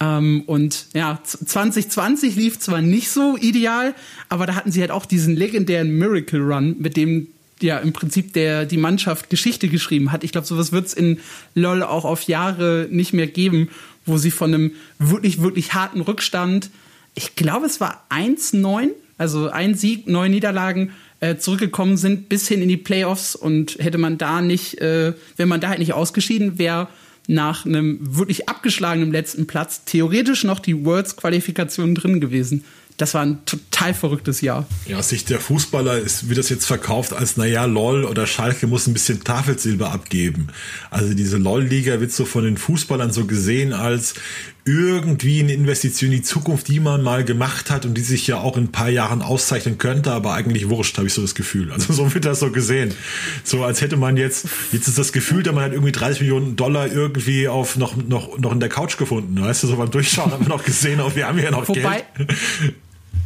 Ähm, und ja, 2020 lief zwar nicht so ideal, aber da hatten sie halt auch diesen legendären Miracle Run, mit dem ja im Prinzip der die Mannschaft Geschichte geschrieben hat. Ich glaube, sowas wird es in LOL auch auf Jahre nicht mehr geben, wo sie von einem wirklich, wirklich harten Rückstand ich glaube, es war 1-9, also ein Sieg, neun Niederlagen äh, zurückgekommen sind bis hin in die Playoffs und hätte man da nicht, äh, wenn man da halt nicht ausgeschieden wäre, nach einem wirklich abgeschlagenen letzten Platz theoretisch noch die Worlds-Qualifikation drin gewesen das war ein total verrücktes Jahr. Ja, aus Sicht der Fußballer ist, wird das jetzt verkauft als, naja, LOL oder Schalke muss ein bisschen Tafelsilber abgeben. Also diese LOL-Liga wird so von den Fußballern so gesehen als, irgendwie eine Investition in die Zukunft, die man mal gemacht hat und die sich ja auch in ein paar Jahren auszeichnen könnte, aber eigentlich wurscht, habe ich so das Gefühl. Also so wird das so gesehen. So als hätte man jetzt, jetzt ist das Gefühl, da man hat irgendwie 30 Millionen Dollar irgendwie auf noch, noch, noch in der Couch gefunden. Weißt du, so beim Durchschauen haben wir noch gesehen, auch wir haben ja noch Wobei, Geld.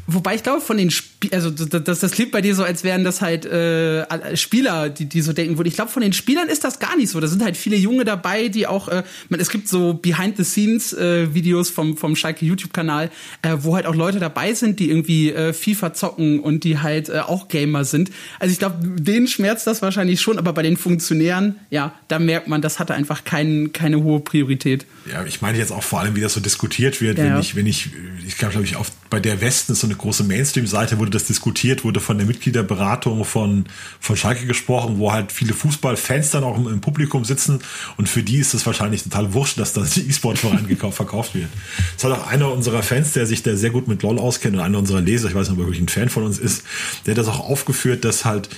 Wobei ich glaube, von den Sp also das, das klingt bei dir so, als wären das halt äh, Spieler, die, die so denken würden. Ich glaube, von den Spielern ist das gar nicht so. Da sind halt viele Junge dabei, die auch, äh, man, es gibt so Behind-the-Scenes-Videos äh, vom, vom Schalke YouTube-Kanal, äh, wo halt auch Leute dabei sind, die irgendwie äh, FIFA zocken und die halt äh, auch Gamer sind. Also ich glaube, denen schmerzt das wahrscheinlich schon, aber bei den Funktionären, ja, da merkt man, das hatte einfach kein, keine hohe Priorität. Ja, ich meine jetzt auch vor allem, wie das so diskutiert wird, ja, wenn ja. ich, wenn ich, ich glaube, glaube ich, auf, bei der Westen ist so eine große Mainstream-Seite, wurde das diskutiert, wurde von der Mitgliederberatung von, von Schalke gesprochen, wo halt viele Fußballfans dann auch im, im Publikum sitzen und für die ist es wahrscheinlich total wurscht, dass das E-Sport-Verein verkauft wird. Es hat auch einer unserer Fans, der sich da sehr gut mit LOL auskennt und einer unserer Leser, ich weiß nicht, ob er wirklich ein Fan von uns ist, der das auch aufgeführt, dass halt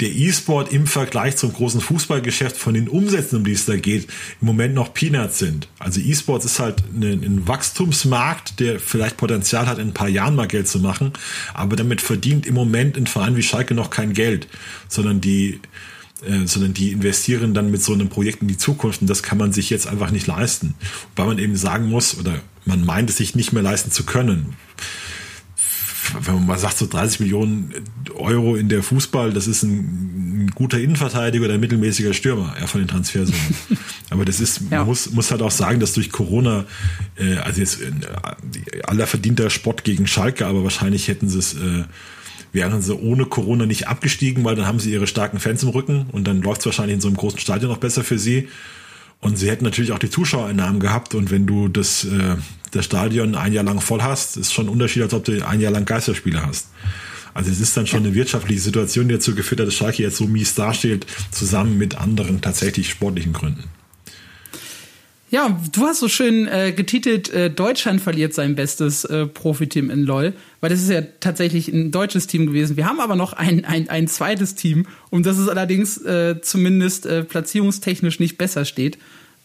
der E-Sport im Vergleich zum großen Fußballgeschäft von den Umsätzen, um die es da geht, im Moment noch Peanuts sind. Also E-Sports ist halt ein, ein, Wachstumsmarkt, der vielleicht Potenzial hat, in ein paar Jahren mal Geld zu machen, aber damit verdient im Moment ein Verein wie Schalke noch kein Geld, sondern die äh, sondern die investieren dann mit so einem Projekt in die Zukunft und das kann man sich jetzt einfach nicht leisten, weil man eben sagen muss oder man meint es sich nicht mehr leisten zu können wenn man mal sagt, so 30 Millionen Euro in der Fußball, das ist ein, ein guter Innenverteidiger oder ein mittelmäßiger Stürmer, ja, von den Transfersummen. Aber das ist, ja. man muss, muss halt auch sagen, dass durch Corona, äh, also jetzt äh, aller verdienter Sport gegen Schalke, aber wahrscheinlich hätten sie es, äh, wären sie ohne Corona nicht abgestiegen, weil dann haben sie ihre starken Fans im Rücken und dann läuft es wahrscheinlich in so einem großen Stadion noch besser für sie. Und sie hätten natürlich auch die Zuschauereinnahmen gehabt und wenn du das, äh, das Stadion ein Jahr lang voll hast, ist schon ein Unterschied, als ob du ein Jahr lang Geisterspiele hast. Also es ist dann schon eine wirtschaftliche Situation, die dazu geführt hat, dass Schalke jetzt so mies dasteht, zusammen mit anderen tatsächlich sportlichen Gründen. Ja, du hast so schön äh, getitelt, äh, Deutschland verliert sein bestes äh, Profiteam in LOL, weil das ist ja tatsächlich ein deutsches Team gewesen. Wir haben aber noch ein, ein, ein zweites Team, um das es allerdings äh, zumindest äh, platzierungstechnisch nicht besser steht.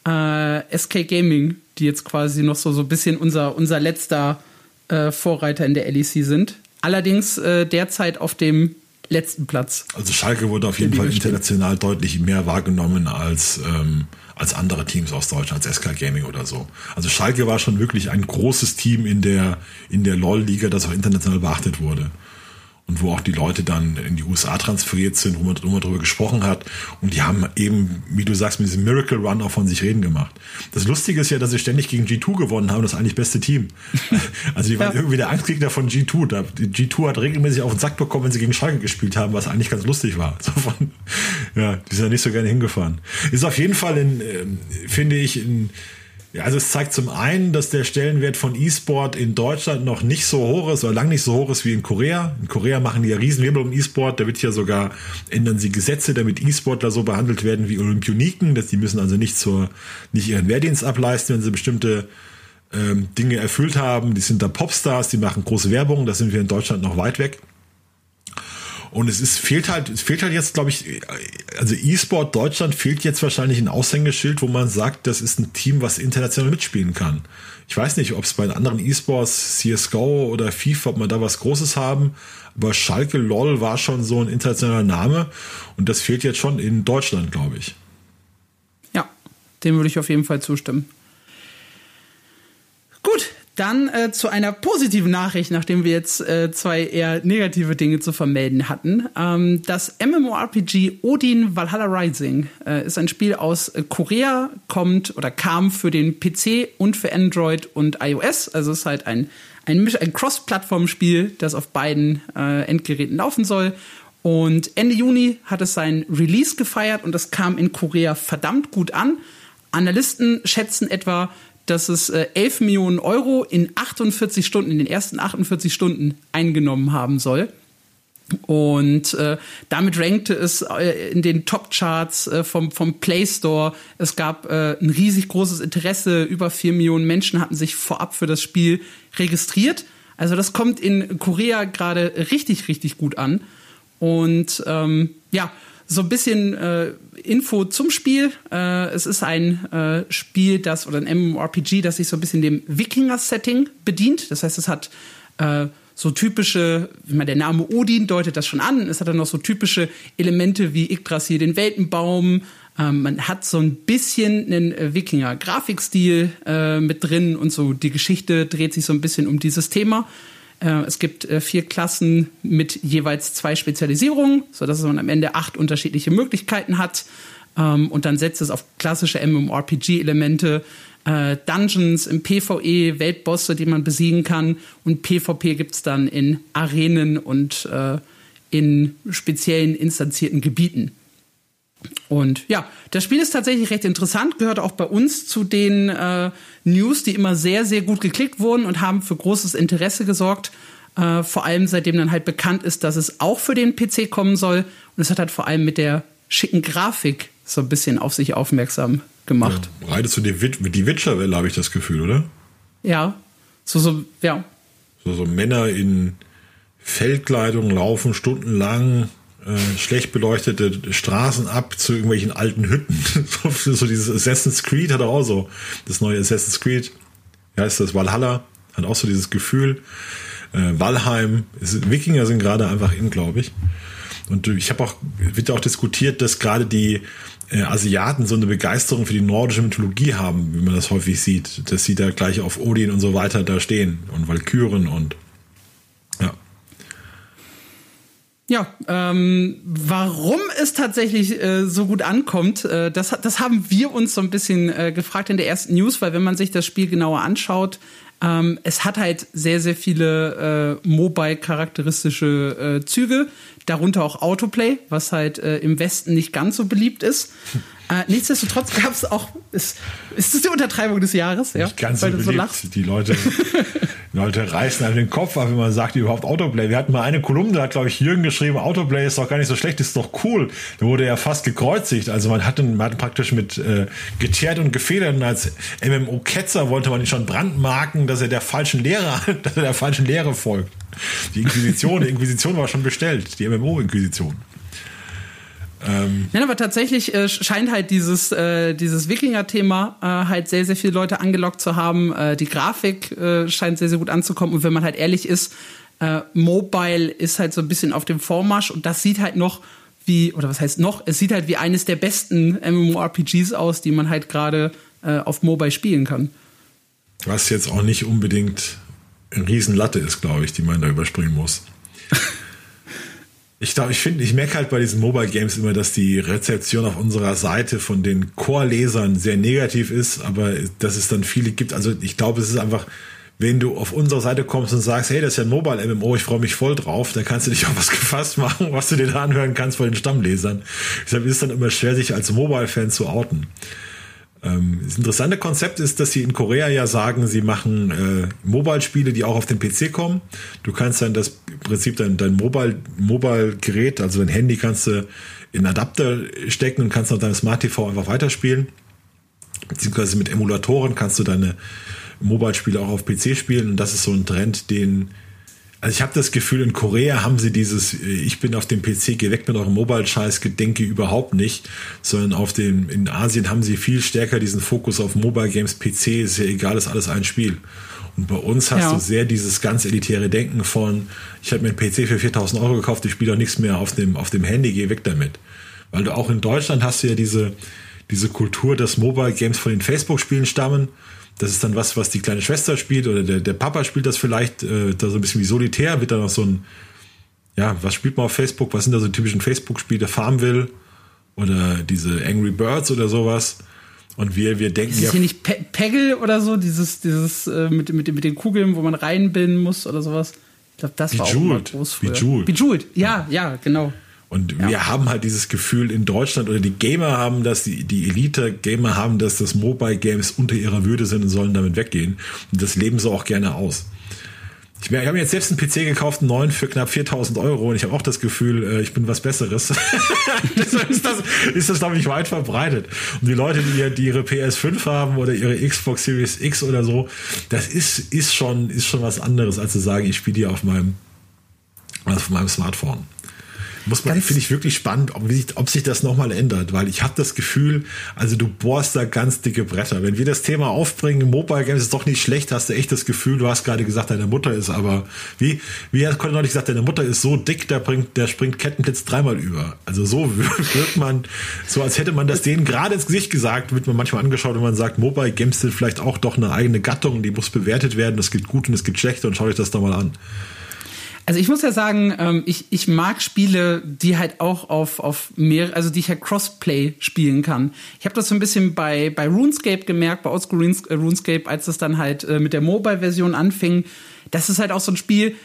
Äh, SK Gaming, die jetzt quasi noch so, so ein bisschen unser, unser letzter äh, Vorreiter in der LEC sind. Allerdings äh, derzeit auf dem letzten Platz. Also Schalke wurde auf jeden Fall international deutlich mehr wahrgenommen als ähm, als andere Teams aus Deutschland, als SK Gaming oder so. Also Schalke war schon wirklich ein großes Team in der, in der LOL-Liga, das auch international beachtet wurde und wo auch die Leute dann in die USA transferiert sind, wo man, wo man darüber gesprochen hat. Und die haben eben, wie du sagst, mit diesem Miracle Run auch von sich reden gemacht. Das Lustige ist ja, dass sie ständig gegen G2 gewonnen haben, das eigentlich beste Team. Also die waren ja. irgendwie der Angstgegner von G2. Die G2 hat regelmäßig auf den Sack bekommen, wenn sie gegen Schalke gespielt haben, was eigentlich ganz lustig war. So von, ja, die sind ja nicht so gerne hingefahren. Ist auf jeden Fall, in, äh, finde ich, in, ja, also es zeigt zum einen, dass der Stellenwert von E-Sport in Deutschland noch nicht so hoch ist oder lang nicht so hoch ist wie in Korea. In Korea machen die ja Riesenwirbel um E-Sport. Da wird ja sogar, ändern sie Gesetze, damit E-Sportler so behandelt werden wie Olympioniken. Dass die müssen also nicht zur, nicht ihren Wehrdienst ableisten, wenn sie bestimmte ähm, Dinge erfüllt haben. Die sind da Popstars, die machen große Werbung. Da sind wir in Deutschland noch weit weg. Und es ist, fehlt halt, es fehlt halt jetzt, glaube ich, also E-Sport Deutschland fehlt jetzt wahrscheinlich ein Aushängeschild, wo man sagt, das ist ein Team, was international mitspielen kann. Ich weiß nicht, ob es bei anderen E-Sports, CSGO oder FIFA, ob man da was Großes haben, aber Schalke LOL war schon so ein internationaler Name und das fehlt jetzt schon in Deutschland, glaube ich. Ja, dem würde ich auf jeden Fall zustimmen. Dann äh, zu einer positiven Nachricht, nachdem wir jetzt äh, zwei eher negative Dinge zu vermelden hatten. Ähm, das MMORPG Odin Valhalla Rising äh, ist ein Spiel aus äh, Korea, kommt oder kam für den PC und für Android und iOS. Also es ist halt ein, ein, ein Cross-Plattform-Spiel, das auf beiden äh, Endgeräten laufen soll. Und Ende Juni hat es sein Release gefeiert und das kam in Korea verdammt gut an. Analysten schätzen etwa dass es äh, 11 Millionen Euro in 48 Stunden, in den ersten 48 Stunden eingenommen haben soll. Und äh, damit rankte es äh, in den Top-Charts äh, vom, vom Play Store. Es gab äh, ein riesig großes Interesse. Über 4 Millionen Menschen hatten sich vorab für das Spiel registriert. Also das kommt in Korea gerade richtig, richtig gut an. Und ähm, ja, so ein bisschen äh, Info zum Spiel. Äh, es ist ein äh, Spiel, das oder ein MMORPG, das sich so ein bisschen dem Wikinger-Setting bedient. Das heißt, es hat äh, so typische, ich meine, der Name Odin deutet das schon an. Es hat dann noch so typische Elemente wie Yggdrasil, den Weltenbaum. Ähm, man hat so ein bisschen einen äh, Wikinger-Grafikstil äh, mit drin und so die Geschichte dreht sich so ein bisschen um dieses Thema. Äh, es gibt äh, vier Klassen mit jeweils zwei Spezialisierungen, sodass man am Ende acht unterschiedliche Möglichkeiten hat. Ähm, und dann setzt es auf klassische MMORPG-Elemente, äh, Dungeons im PvE, Weltbosse, die man besiegen kann. Und PvP gibt es dann in Arenen und in speziellen instanzierten Gebieten. Und ja, das Spiel ist tatsächlich recht interessant, gehört auch bei uns zu den äh, News, die immer sehr, sehr gut geklickt wurden und haben für großes Interesse gesorgt. Äh, vor allem seitdem dann halt bekannt ist, dass es auch für den PC kommen soll. Und es hat halt vor allem mit der schicken Grafik so ein bisschen auf sich aufmerksam gemacht. Ja, reitest du die, die Witcher-Welle, habe ich das Gefühl, oder? Ja. So, so, ja. So, so Männer in Feldkleidung laufen stundenlang äh, schlecht beleuchtete Straßen ab zu irgendwelchen alten Hütten. so dieses Assassin's Creed hat auch so. Das neue Assassin's Creed, wie heißt das? Valhalla hat auch so dieses Gefühl. Äh, Valheim, ist, Wikinger sind gerade einfach in, glaube ich. Und ich habe auch, wird auch diskutiert, dass gerade die äh, Asiaten so eine Begeisterung für die nordische Mythologie haben, wie man das häufig sieht, dass sie da gleich auf Odin und so weiter da stehen und Valkyren und Ja, ähm, warum es tatsächlich äh, so gut ankommt, äh, das, das haben wir uns so ein bisschen äh, gefragt in der ersten News, weil wenn man sich das Spiel genauer anschaut, ähm, es hat halt sehr, sehr viele äh, Mobile-charakteristische äh, Züge, darunter auch Autoplay, was halt äh, im Westen nicht ganz so beliebt ist. Äh, nichtsdestotrotz gab es auch, ist, ist das die Untertreibung des Jahres? Ja? Ganz Weil so lachst. Die Leute, die Leute reißen einem den Kopf ab, wenn man sagt überhaupt Autoplay. Wir hatten mal eine Kolumne, da hat, glaube ich, Jürgen geschrieben, Autoplay ist doch gar nicht so schlecht, ist doch cool. Da wurde er fast gekreuzigt. Also man hat, man hat praktisch mit äh, geteert und gefedert und als MMO-Ketzer wollte man ihn schon brandmarken, dass er der falschen Lehre, dass er der falschen Lehre folgt. Die Inquisition, die Inquisition war schon bestellt, die MMO-Inquisition. Ähm Nein, aber tatsächlich äh, scheint halt dieses, äh, dieses Wikinger-Thema äh, halt sehr, sehr viele Leute angelockt zu haben. Äh, die Grafik äh, scheint sehr, sehr gut anzukommen. Und wenn man halt ehrlich ist, äh, Mobile ist halt so ein bisschen auf dem Vormarsch und das sieht halt noch wie, oder was heißt noch, es sieht halt wie eines der besten MMORPGs aus, die man halt gerade äh, auf Mobile spielen kann. Was jetzt auch nicht unbedingt eine Riesenlatte ist, glaube ich, die man da überspringen muss. Ich glaube, ich finde, ich merke halt bei diesen Mobile Games immer, dass die Rezeption auf unserer Seite von den Core-Lesern sehr negativ ist, aber dass es dann viele gibt. Also ich glaube, es ist einfach, wenn du auf unsere Seite kommst und sagst, hey, das ist ja ein Mobile MMO, ich freue mich voll drauf, dann kannst du dich auch was gefasst machen, was du dir da anhören kannst von den Stammlesern. Deshalb ist es dann immer schwer, sich als Mobile-Fan zu outen. Ähm, das interessante Konzept ist, dass sie in Korea ja sagen, sie machen äh, Mobile-Spiele, die auch auf den PC kommen. Du kannst dann das im Prinzip dein, dein Mobile-Gerät, also dein Handy kannst du in Adapter stecken und kannst auf deinem Smart TV einfach weiterspielen. Beziehungsweise mit Emulatoren kannst du deine Mobile-Spiele auch auf PC spielen und das ist so ein Trend, den also ich habe das Gefühl, in Korea haben sie dieses, äh, ich bin auf dem PC, geh weg mit eurem Mobile-Scheiß-Gedenke überhaupt nicht, sondern auf dem, in Asien haben sie viel stärker diesen Fokus auf Mobile Games, PC, ist ja egal, ist alles ein Spiel. Und bei uns hast ja. du sehr dieses ganz elitäre Denken von, ich habe mir einen PC für 4000 Euro gekauft, ich spiele auch nichts mehr auf dem, auf dem Handy, geh weg damit. Weil du auch in Deutschland hast du ja diese, diese Kultur, dass Mobile Games von den Facebook-Spielen stammen das ist dann was, was die kleine Schwester spielt oder der, der Papa spielt das vielleicht, äh, da so ein bisschen wie solitär, wird da noch so ein, ja, was spielt man auf Facebook? Was sind da so typischen Facebook-Spiele? Farmville oder diese Angry Birds oder sowas. Und wir, wir denken ist ja. hier nicht Pe Peggle oder so, dieses, dieses äh, mit, mit, mit den Kugeln, wo man reinbinden muss oder sowas? Ich glaube, das Bejeweled. war auch mal groß früher. Bejeweled. Bejeweled, ja, ja, genau. Und ja. wir haben halt dieses Gefühl in Deutschland oder die Gamer haben das, die, die Elite-Gamer haben das, dass Mobile Games unter ihrer Würde sind und sollen damit weggehen. Und das leben sie auch gerne aus. Ich, ich habe mir jetzt selbst einen PC gekauft, einen neuen für knapp 4000 Euro und ich habe auch das Gefühl, äh, ich bin was Besseres. Deshalb ist das, ist das glaube ich, weit verbreitet. Und die Leute, die, die ihre PS5 haben oder ihre Xbox Series X oder so, das ist, ist, schon, ist schon was anderes, als zu sagen, ich spiele die auf meinem, auf meinem Smartphone. Muss man, finde ich wirklich spannend, ob, ob sich das nochmal ändert, weil ich habe das Gefühl, also du bohrst da ganz dicke Bretter. Wenn wir das Thema aufbringen, Mobile Games ist doch nicht schlecht, hast du echt das Gefühl, du hast gerade gesagt, deine Mutter ist aber, wie, wie hat Conny neulich gesagt, deine Mutter ist so dick, der bringt, der springt Kettenblitz dreimal über. Also so wird man, so als hätte man das denen gerade ins Gesicht gesagt, wird man manchmal angeschaut, wenn man sagt, Mobile Games sind vielleicht auch doch eine eigene Gattung, die muss bewertet werden, es gibt gut und es gibt schlechte und schau euch das doch mal an. Also ich muss ja sagen, ähm, ich, ich mag Spiele, die halt auch auf, auf mehr, also die ich halt Crossplay spielen kann. Ich habe das so ein bisschen bei, bei RuneScape gemerkt, bei Oldschool äh, RuneScape, als das dann halt äh, mit der Mobile-Version anfing. Das ist halt auch so ein Spiel,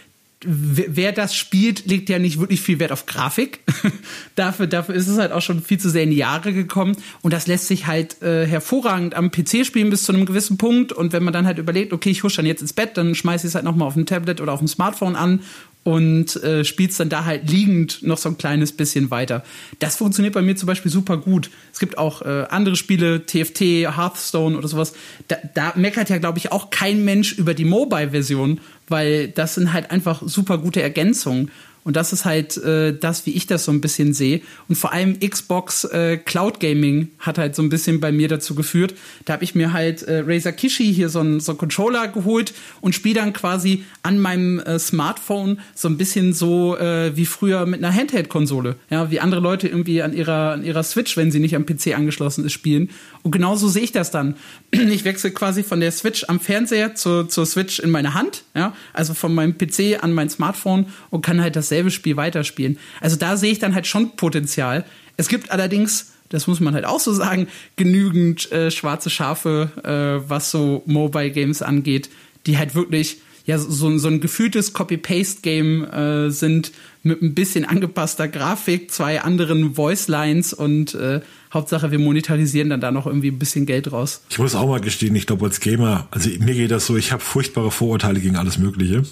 wer das spielt, legt ja nicht wirklich viel Wert auf Grafik. dafür, dafür ist es halt auch schon viel zu sehr in die Jahre gekommen. Und das lässt sich halt äh, hervorragend am PC spielen bis zu einem gewissen Punkt. Und wenn man dann halt überlegt, okay, ich husch dann jetzt ins Bett, dann schmeiße ich es halt nochmal auf dem Tablet oder auf dem Smartphone an und äh, spielst dann da halt liegend noch so ein kleines bisschen weiter. Das funktioniert bei mir zum Beispiel super gut. Es gibt auch äh, andere Spiele, TFT, Hearthstone oder sowas. Da, da meckert ja, glaube ich, auch kein Mensch über die Mobile-Version, weil das sind halt einfach super gute Ergänzungen. Und das ist halt äh, das, wie ich das so ein bisschen sehe. Und vor allem Xbox äh, Cloud Gaming hat halt so ein bisschen bei mir dazu geführt. Da habe ich mir halt äh, Razer Kishi hier so einen so Controller geholt und spiele dann quasi an meinem äh, Smartphone so ein bisschen so äh, wie früher mit einer Handheld-Konsole. Ja, wie andere Leute irgendwie an ihrer, an ihrer Switch, wenn sie nicht am PC angeschlossen ist, spielen. Und genauso sehe ich das dann. Ich wechsle quasi von der Switch am Fernseher zur, zur Switch in meine Hand. Ja, also von meinem PC an mein Smartphone und kann halt das dasselbe Spiel weiterspielen. Also da sehe ich dann halt schon Potenzial. Es gibt allerdings, das muss man halt auch so sagen, genügend äh, schwarze Schafe, äh, was so Mobile Games angeht, die halt wirklich ja so, so ein gefühltes Copy-Paste-Game äh, sind mit ein bisschen angepasster Grafik, zwei anderen Voice-Lines und äh, Hauptsache wir monetarisieren dann da noch irgendwie ein bisschen Geld raus. Ich muss auch mal gestehen, ich glaube als Gamer, also mir geht das so, ich habe furchtbare Vorurteile gegen alles Mögliche.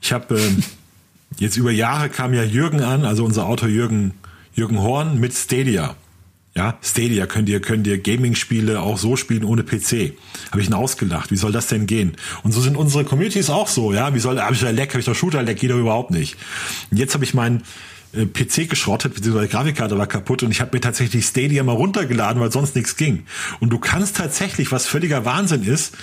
Ich habe ähm, Jetzt über Jahre kam ja Jürgen an, also unser Autor Jürgen, Jürgen Horn mit Stadia. Ja, Stadia könnt ihr, könnt ihr Gaming-Spiele auch so spielen ohne PC. Habe ich ihn ausgelacht. Wie soll das denn gehen? Und so sind unsere Communities auch so, ja. Wie soll, habe ich da Leck, habe ich da Shooter-Leck, geht doch überhaupt nicht. Und jetzt habe ich meinen äh, PC geschrottet, beziehungsweise die Grafikkarte war kaputt und ich habe mir tatsächlich Stadia mal runtergeladen, weil sonst nichts ging. Und du kannst tatsächlich, was völliger Wahnsinn ist,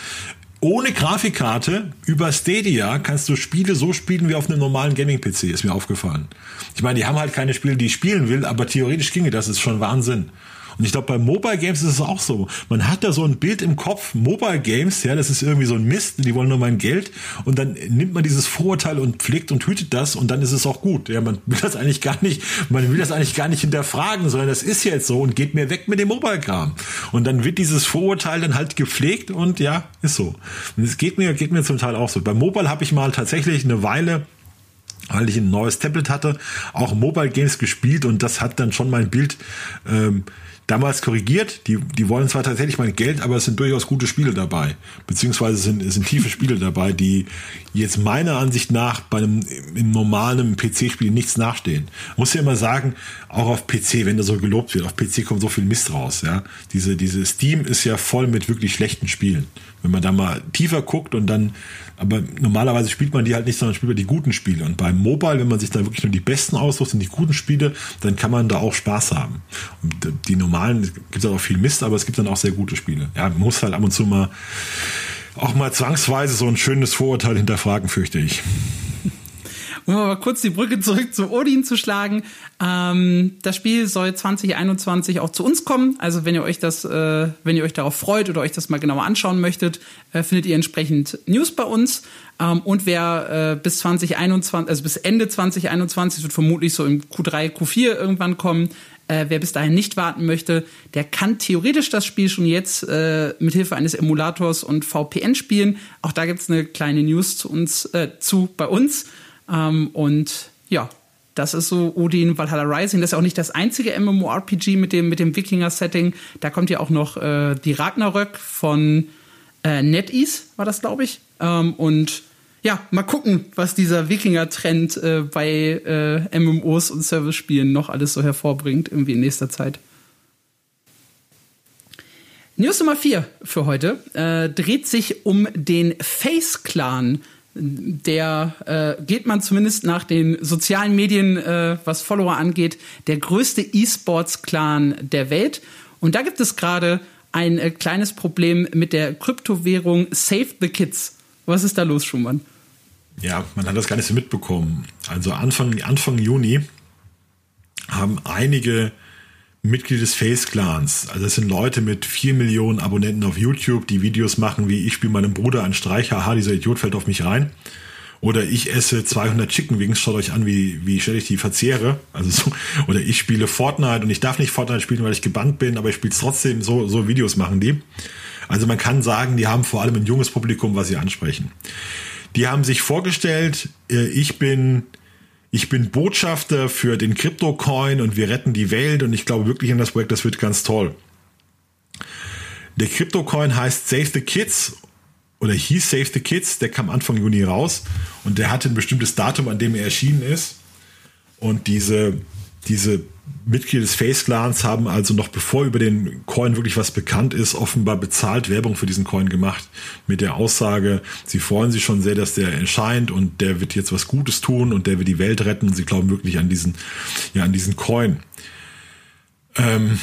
ohne Grafikkarte über Stadia kannst du Spiele so spielen wie auf einem normalen Gaming-PC, ist mir aufgefallen. Ich meine, die haben halt keine Spiele, die ich spielen will, aber theoretisch ginge das, ist schon Wahnsinn. Und ich glaube, bei Mobile Games ist es auch so. Man hat da so ein Bild im Kopf, Mobile Games, ja, das ist irgendwie so ein Mist, die wollen nur mein Geld. Und dann nimmt man dieses Vorurteil und pflegt und hütet das und dann ist es auch gut. Ja, man will das eigentlich gar nicht, man will das eigentlich gar nicht hinterfragen, sondern das ist jetzt so und geht mir weg mit dem Mobile-Kram. Und dann wird dieses Vorurteil dann halt gepflegt und ja, ist so. Und es geht mir, geht mir zum Teil auch so. Bei Mobile habe ich mal tatsächlich eine Weile weil ich ein neues Tablet hatte, auch Mobile Games gespielt und das hat dann schon mein Bild ähm, damals korrigiert. Die, die wollen zwar tatsächlich mein Geld, aber es sind durchaus gute Spiele dabei. Beziehungsweise sind, sind tiefe Spiele dabei, die jetzt meiner Ansicht nach bei einem im normalen PC-Spiel nichts nachstehen. muss ja immer sagen, auch auf PC, wenn da so gelobt wird, auf PC kommt so viel Mist raus, ja. Diese, diese Steam ist ja voll mit wirklich schlechten Spielen. Wenn man da mal tiefer guckt und dann, aber normalerweise spielt man die halt nicht, sondern spielt man die guten Spiele. Und beim Mobile, wenn man sich da wirklich nur die besten aussucht und die guten Spiele, dann kann man da auch Spaß haben. Und die normalen, gibt es auch viel Mist, aber es gibt dann auch sehr gute Spiele. Ja, man muss halt ab und zu mal auch mal zwangsweise so ein schönes Vorurteil hinterfragen, fürchte ich um mal kurz die Brücke zurück zu Odin zu schlagen. Ähm, das Spiel soll 2021 auch zu uns kommen. Also wenn ihr euch das, äh, wenn ihr euch darauf freut oder euch das mal genauer anschauen möchtet, äh, findet ihr entsprechend News bei uns. Ähm, und wer äh, bis 2021, also bis Ende 2021, wird vermutlich so im Q3, Q4 irgendwann kommen, äh, wer bis dahin nicht warten möchte, der kann theoretisch das Spiel schon jetzt äh, mit Hilfe eines Emulators und VPN spielen. Auch da gibt's eine kleine News zu uns, äh, zu bei uns. Ähm, und ja, das ist so Odin Valhalla Rising. Das ist auch nicht das einzige MMORPG mit dem, mit dem Wikinger-Setting. Da kommt ja auch noch äh, die Ragnarök von äh, NetEase, war das, glaube ich. Ähm, und ja, mal gucken, was dieser Wikinger-Trend äh, bei äh, MMOs und Service-Spielen noch alles so hervorbringt, irgendwie in nächster Zeit. News Nummer 4 für heute äh, dreht sich um den Face Clan der äh, geht man zumindest nach den sozialen Medien, äh, was Follower angeht, der größte E-Sports-Clan der Welt. Und da gibt es gerade ein äh, kleines Problem mit der Kryptowährung Save the Kids. Was ist da los, Schumann? Ja, man hat das gar nicht so mitbekommen. Also Anfang, Anfang Juni haben einige Mitglieder des Face Clans, also das sind Leute mit vier Millionen Abonnenten auf YouTube, die Videos machen wie ich spiele meinem Bruder einen Streich, haha, dieser Idiot fällt auf mich rein. Oder ich esse 200 Chicken Wings, schaut euch an, wie, wie schnell ich die verzehre. Also so, oder ich spiele Fortnite und ich darf nicht Fortnite spielen, weil ich gebannt bin, aber ich spiele es trotzdem, so, so Videos machen die. Also man kann sagen, die haben vor allem ein junges Publikum, was sie ansprechen. Die haben sich vorgestellt, äh, ich bin ich bin Botschafter für den Crypto-Coin und wir retten die Welt und ich glaube wirklich an das Projekt, das wird ganz toll. Der Crypto-Coin heißt Save the Kids oder hieß Save the Kids, der kam Anfang Juni raus und der hatte ein bestimmtes Datum, an dem er erschienen ist. Und diese, diese Mitglieder des Face Clans haben also noch bevor über den Coin wirklich was bekannt ist, offenbar bezahlt Werbung für diesen Coin gemacht mit der Aussage, sie freuen sich schon sehr, dass der erscheint und der wird jetzt was Gutes tun und der wird die Welt retten. Sie glauben wirklich an diesen, ja, an diesen Coin. Ähm,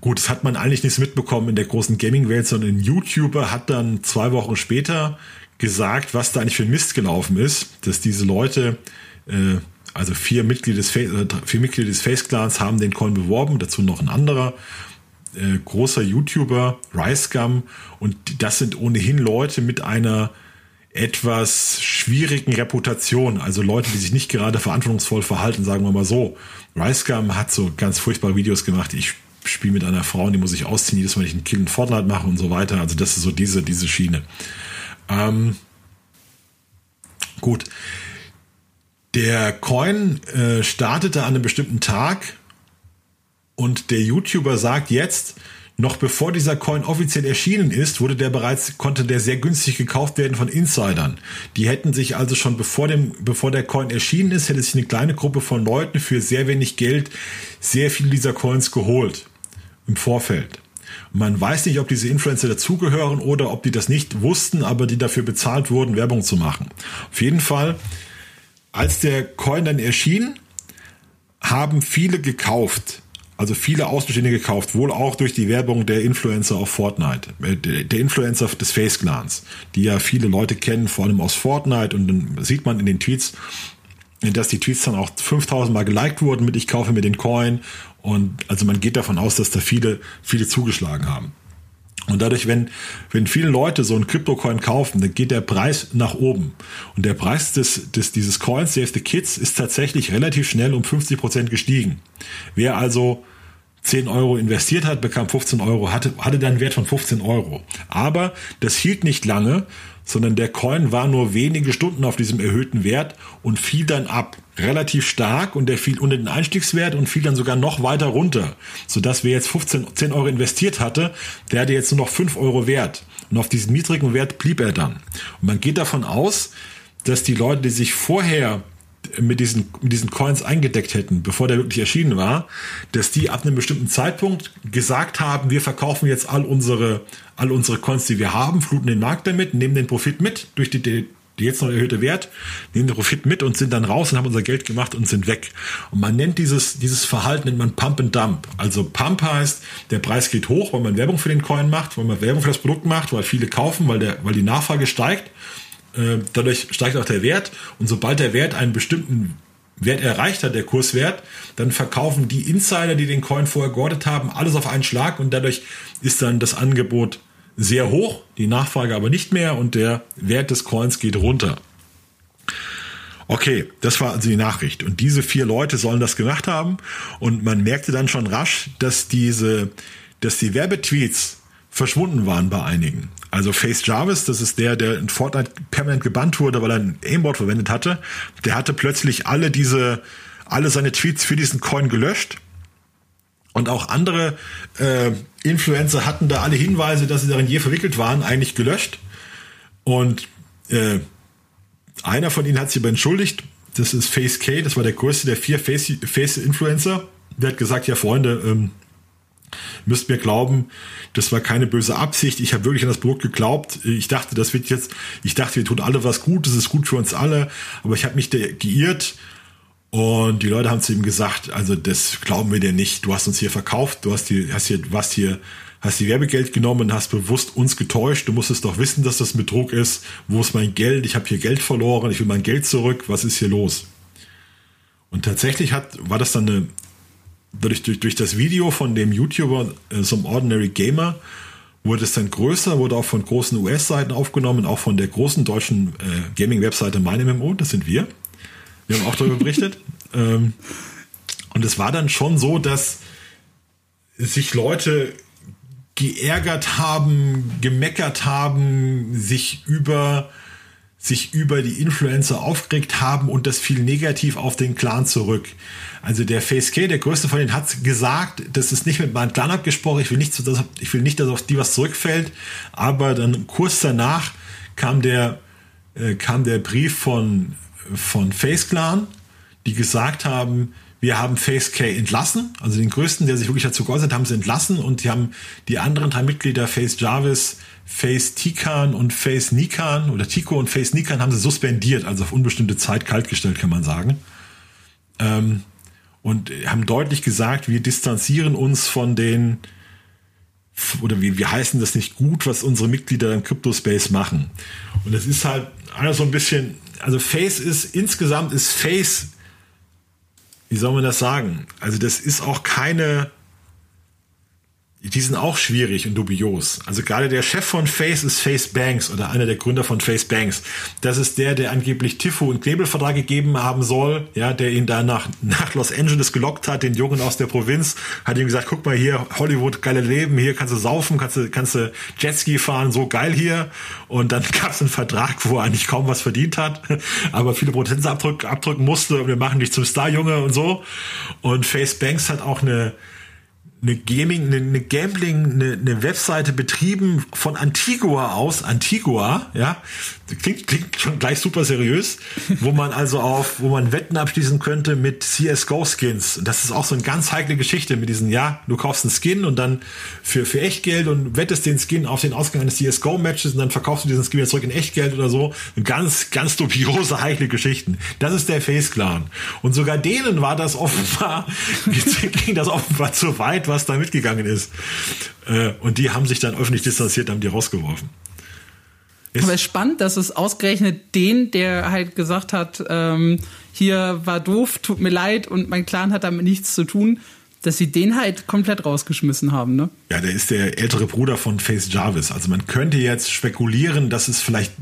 gut, das hat man eigentlich nichts mitbekommen in der großen Gaming-Welt, sondern ein YouTuber hat dann zwei Wochen später gesagt, was da eigentlich für Mist gelaufen ist, dass diese Leute äh, also vier Mitglieder des, Face, äh, vier Mitglieder des Face Clans haben den Coin beworben, dazu noch ein anderer äh, großer YouTuber, Ricegum. Und das sind ohnehin Leute mit einer etwas schwierigen Reputation, also Leute, die sich nicht gerade verantwortungsvoll verhalten, sagen wir mal so. Ricegum hat so ganz furchtbare Videos gemacht. Ich spiele mit einer Frau und die muss ich ausziehen, jedes Mal, wenn ich einen Kill in Fortnite mache und so weiter. Also das ist so diese, diese Schiene. Ähm, gut. Der Coin äh, startete an einem bestimmten Tag und der YouTuber sagt jetzt, noch bevor dieser Coin offiziell erschienen ist, wurde der bereits, konnte der sehr günstig gekauft werden von Insidern. Die hätten sich also schon bevor dem, bevor der Coin erschienen ist, hätte sich eine kleine Gruppe von Leuten für sehr wenig Geld sehr viele dieser Coins geholt. Im Vorfeld. man weiß nicht, ob diese Influencer dazugehören oder ob die das nicht wussten, aber die dafür bezahlt wurden, Werbung zu machen. Auf jeden Fall als der Coin dann erschien, haben viele gekauft. Also viele Außenstehende gekauft, wohl auch durch die Werbung der Influencer auf Fortnite, äh, der Influencer des Face Clans, die ja viele Leute kennen, vor allem aus Fortnite. Und dann sieht man in den Tweets, dass die Tweets dann auch 5000 Mal geliked wurden mit ich kaufe mir den Coin. Und also man geht davon aus, dass da viele, viele zugeschlagen haben. Und dadurch, wenn, wenn viele Leute so einen Crypto-Coin kaufen, dann geht der Preis nach oben. Und der Preis des, des, dieses Coins, Save the Kids, ist tatsächlich relativ schnell um 50 Prozent gestiegen. Wer also 10 Euro investiert hat, bekam 15 Euro, hatte, hatte dann einen Wert von 15 Euro. Aber das hielt nicht lange, sondern der Coin war nur wenige Stunden auf diesem erhöhten Wert und fiel dann ab. Relativ stark und der fiel unter den Einstiegswert und fiel dann sogar noch weiter runter. Sodass wer jetzt 15, 10 Euro investiert hatte, der hatte jetzt nur noch 5 Euro Wert. Und auf diesem niedrigen Wert blieb er dann. Und man geht davon aus, dass die Leute, die sich vorher mit diesen, mit diesen Coins eingedeckt hätten, bevor der wirklich erschienen war, dass die ab einem bestimmten Zeitpunkt gesagt haben, wir verkaufen jetzt all unsere, all unsere Coins, die wir haben, fluten den Markt damit, nehmen den Profit mit durch die, die, jetzt noch erhöhte Wert, nehmen den Profit mit und sind dann raus und haben unser Geld gemacht und sind weg. Und man nennt dieses, dieses Verhalten nennt man Pump and Dump. Also Pump heißt, der Preis geht hoch, weil man Werbung für den Coin macht, weil man Werbung für das Produkt macht, weil viele kaufen, weil der, weil die Nachfrage steigt. Äh, dadurch steigt auch der Wert und sobald der Wert einen bestimmten Wert erreicht hat, der Kurswert, dann verkaufen die Insider, die den Coin vorher geordert haben, alles auf einen Schlag und dadurch ist dann das Angebot sehr hoch, die Nachfrage aber nicht mehr und der Wert des Coins geht runter. Okay, das war also die Nachricht. Und diese vier Leute sollen das gemacht haben. Und man merkte dann schon rasch, dass diese, dass die Werbetweets verschwunden waren bei einigen. Also Face Jarvis, das ist der, der in Fortnite permanent gebannt wurde, weil er ein Aimbot verwendet hatte. Der hatte plötzlich alle diese, alle seine Tweets für diesen Coin gelöscht. Und auch andere äh, Influencer hatten da alle Hinweise, dass sie darin je verwickelt waren, eigentlich gelöscht. Und äh, einer von ihnen hat sich aber entschuldigt. Das ist Face K, das war der größte der vier Face-Influencer. Face der hat gesagt, ja Freunde, ähm, müsst mir glauben, das war keine böse Absicht. Ich habe wirklich an das Produkt geglaubt. Ich dachte, das wird jetzt, ich dachte, wir tun alle was Gutes, es ist gut für uns alle, aber ich habe mich geirrt und die Leute haben zu ihm gesagt, also das glauben wir dir nicht. Du hast uns hier verkauft, du hast hier, hast hier, was hier, hast die Werbegeld genommen, hast bewusst uns getäuscht. Du musstest doch wissen, dass das Betrug ist. Wo ist mein Geld? Ich habe hier Geld verloren. Ich will mein Geld zurück. Was ist hier los? Und tatsächlich hat, war das dann eine, durch, durch, durch das Video von dem YouTuber, äh, so einem Ordinary Gamer, wurde es dann größer, wurde auch von großen US-Seiten aufgenommen, auch von der großen deutschen äh, Gaming-Webseite MeinMMO, das sind wir. Wir haben auch darüber berichtet. ähm, und es war dann schon so, dass sich Leute geärgert haben, gemeckert haben, sich über sich über die Influencer aufgeregt haben und das fiel negativ auf den Clan zurück. Also der FaceK, der größte von denen, hat gesagt, das ist nicht mit meinem Clan abgesprochen, ich will nicht, dass, ich will nicht, dass auf die was zurückfällt, aber dann kurz danach kam der, äh, kam der Brief von, von Face Clan, die gesagt haben, wir haben Face K entlassen, also den größten, der sich wirklich dazu geäußert hat, haben sie entlassen und die haben die anderen drei Mitglieder, Face Jarvis, Face Tikan und Face Nikan oder Tico und Face Nikan haben sie suspendiert, also auf unbestimmte Zeit kaltgestellt, kann man sagen. Ähm, und haben deutlich gesagt, wir distanzieren uns von den, oder wir, wir heißen das nicht gut, was unsere Mitglieder im Crypto-Space machen. Und es ist halt also so ein bisschen, also Face ist, insgesamt ist Face wie soll man das sagen? Also das ist auch keine, die sind auch schwierig und dubios. Also gerade der Chef von Face ist Face Banks oder einer der Gründer von Face Banks. Das ist der, der angeblich Tifo einen Knebelvertrag gegeben haben soll, ja, der ihn da nach, nach Los Angeles gelockt hat, den Jungen aus der Provinz, hat ihm gesagt, guck mal hier, Hollywood, geile Leben, hier kannst du saufen, kannst du, kannst du Jetski fahren, so geil hier. Und dann gab es einen Vertrag, wo er eigentlich kaum was verdient hat, aber viele Prozent abdrücken musste und wir machen dich zum Star-Junge und so. Und Face Banks hat auch eine eine Gaming, eine, eine Gambling, eine, eine Webseite betrieben von Antigua aus, Antigua, ja, klingt, klingt schon gleich super seriös, wo man also auf, wo man Wetten abschließen könnte mit CSGO-Skins. Das ist auch so eine ganz heikle Geschichte mit diesen, ja, du kaufst einen Skin und dann für, für Echtgeld und wettest den Skin auf den Ausgang eines CSGO-Matches und dann verkaufst du diesen Skin wieder zurück in Echtgeld oder so. Ganz, ganz dubiose, heikle Geschichten. Das ist der Face Clan. Und sogar denen war das offenbar, ging das offenbar zu weit, was da mitgegangen ist. Äh, und die haben sich dann öffentlich distanziert, haben die rausgeworfen. Ist Aber es ist spannend, dass es ausgerechnet den, der halt gesagt hat, ähm, hier war doof, tut mir leid und mein Clan hat damit nichts zu tun, dass sie den halt komplett rausgeschmissen haben, ne? Ja, der ist der ältere Bruder von Face Jarvis. Also man könnte jetzt spekulieren, dass es vielleicht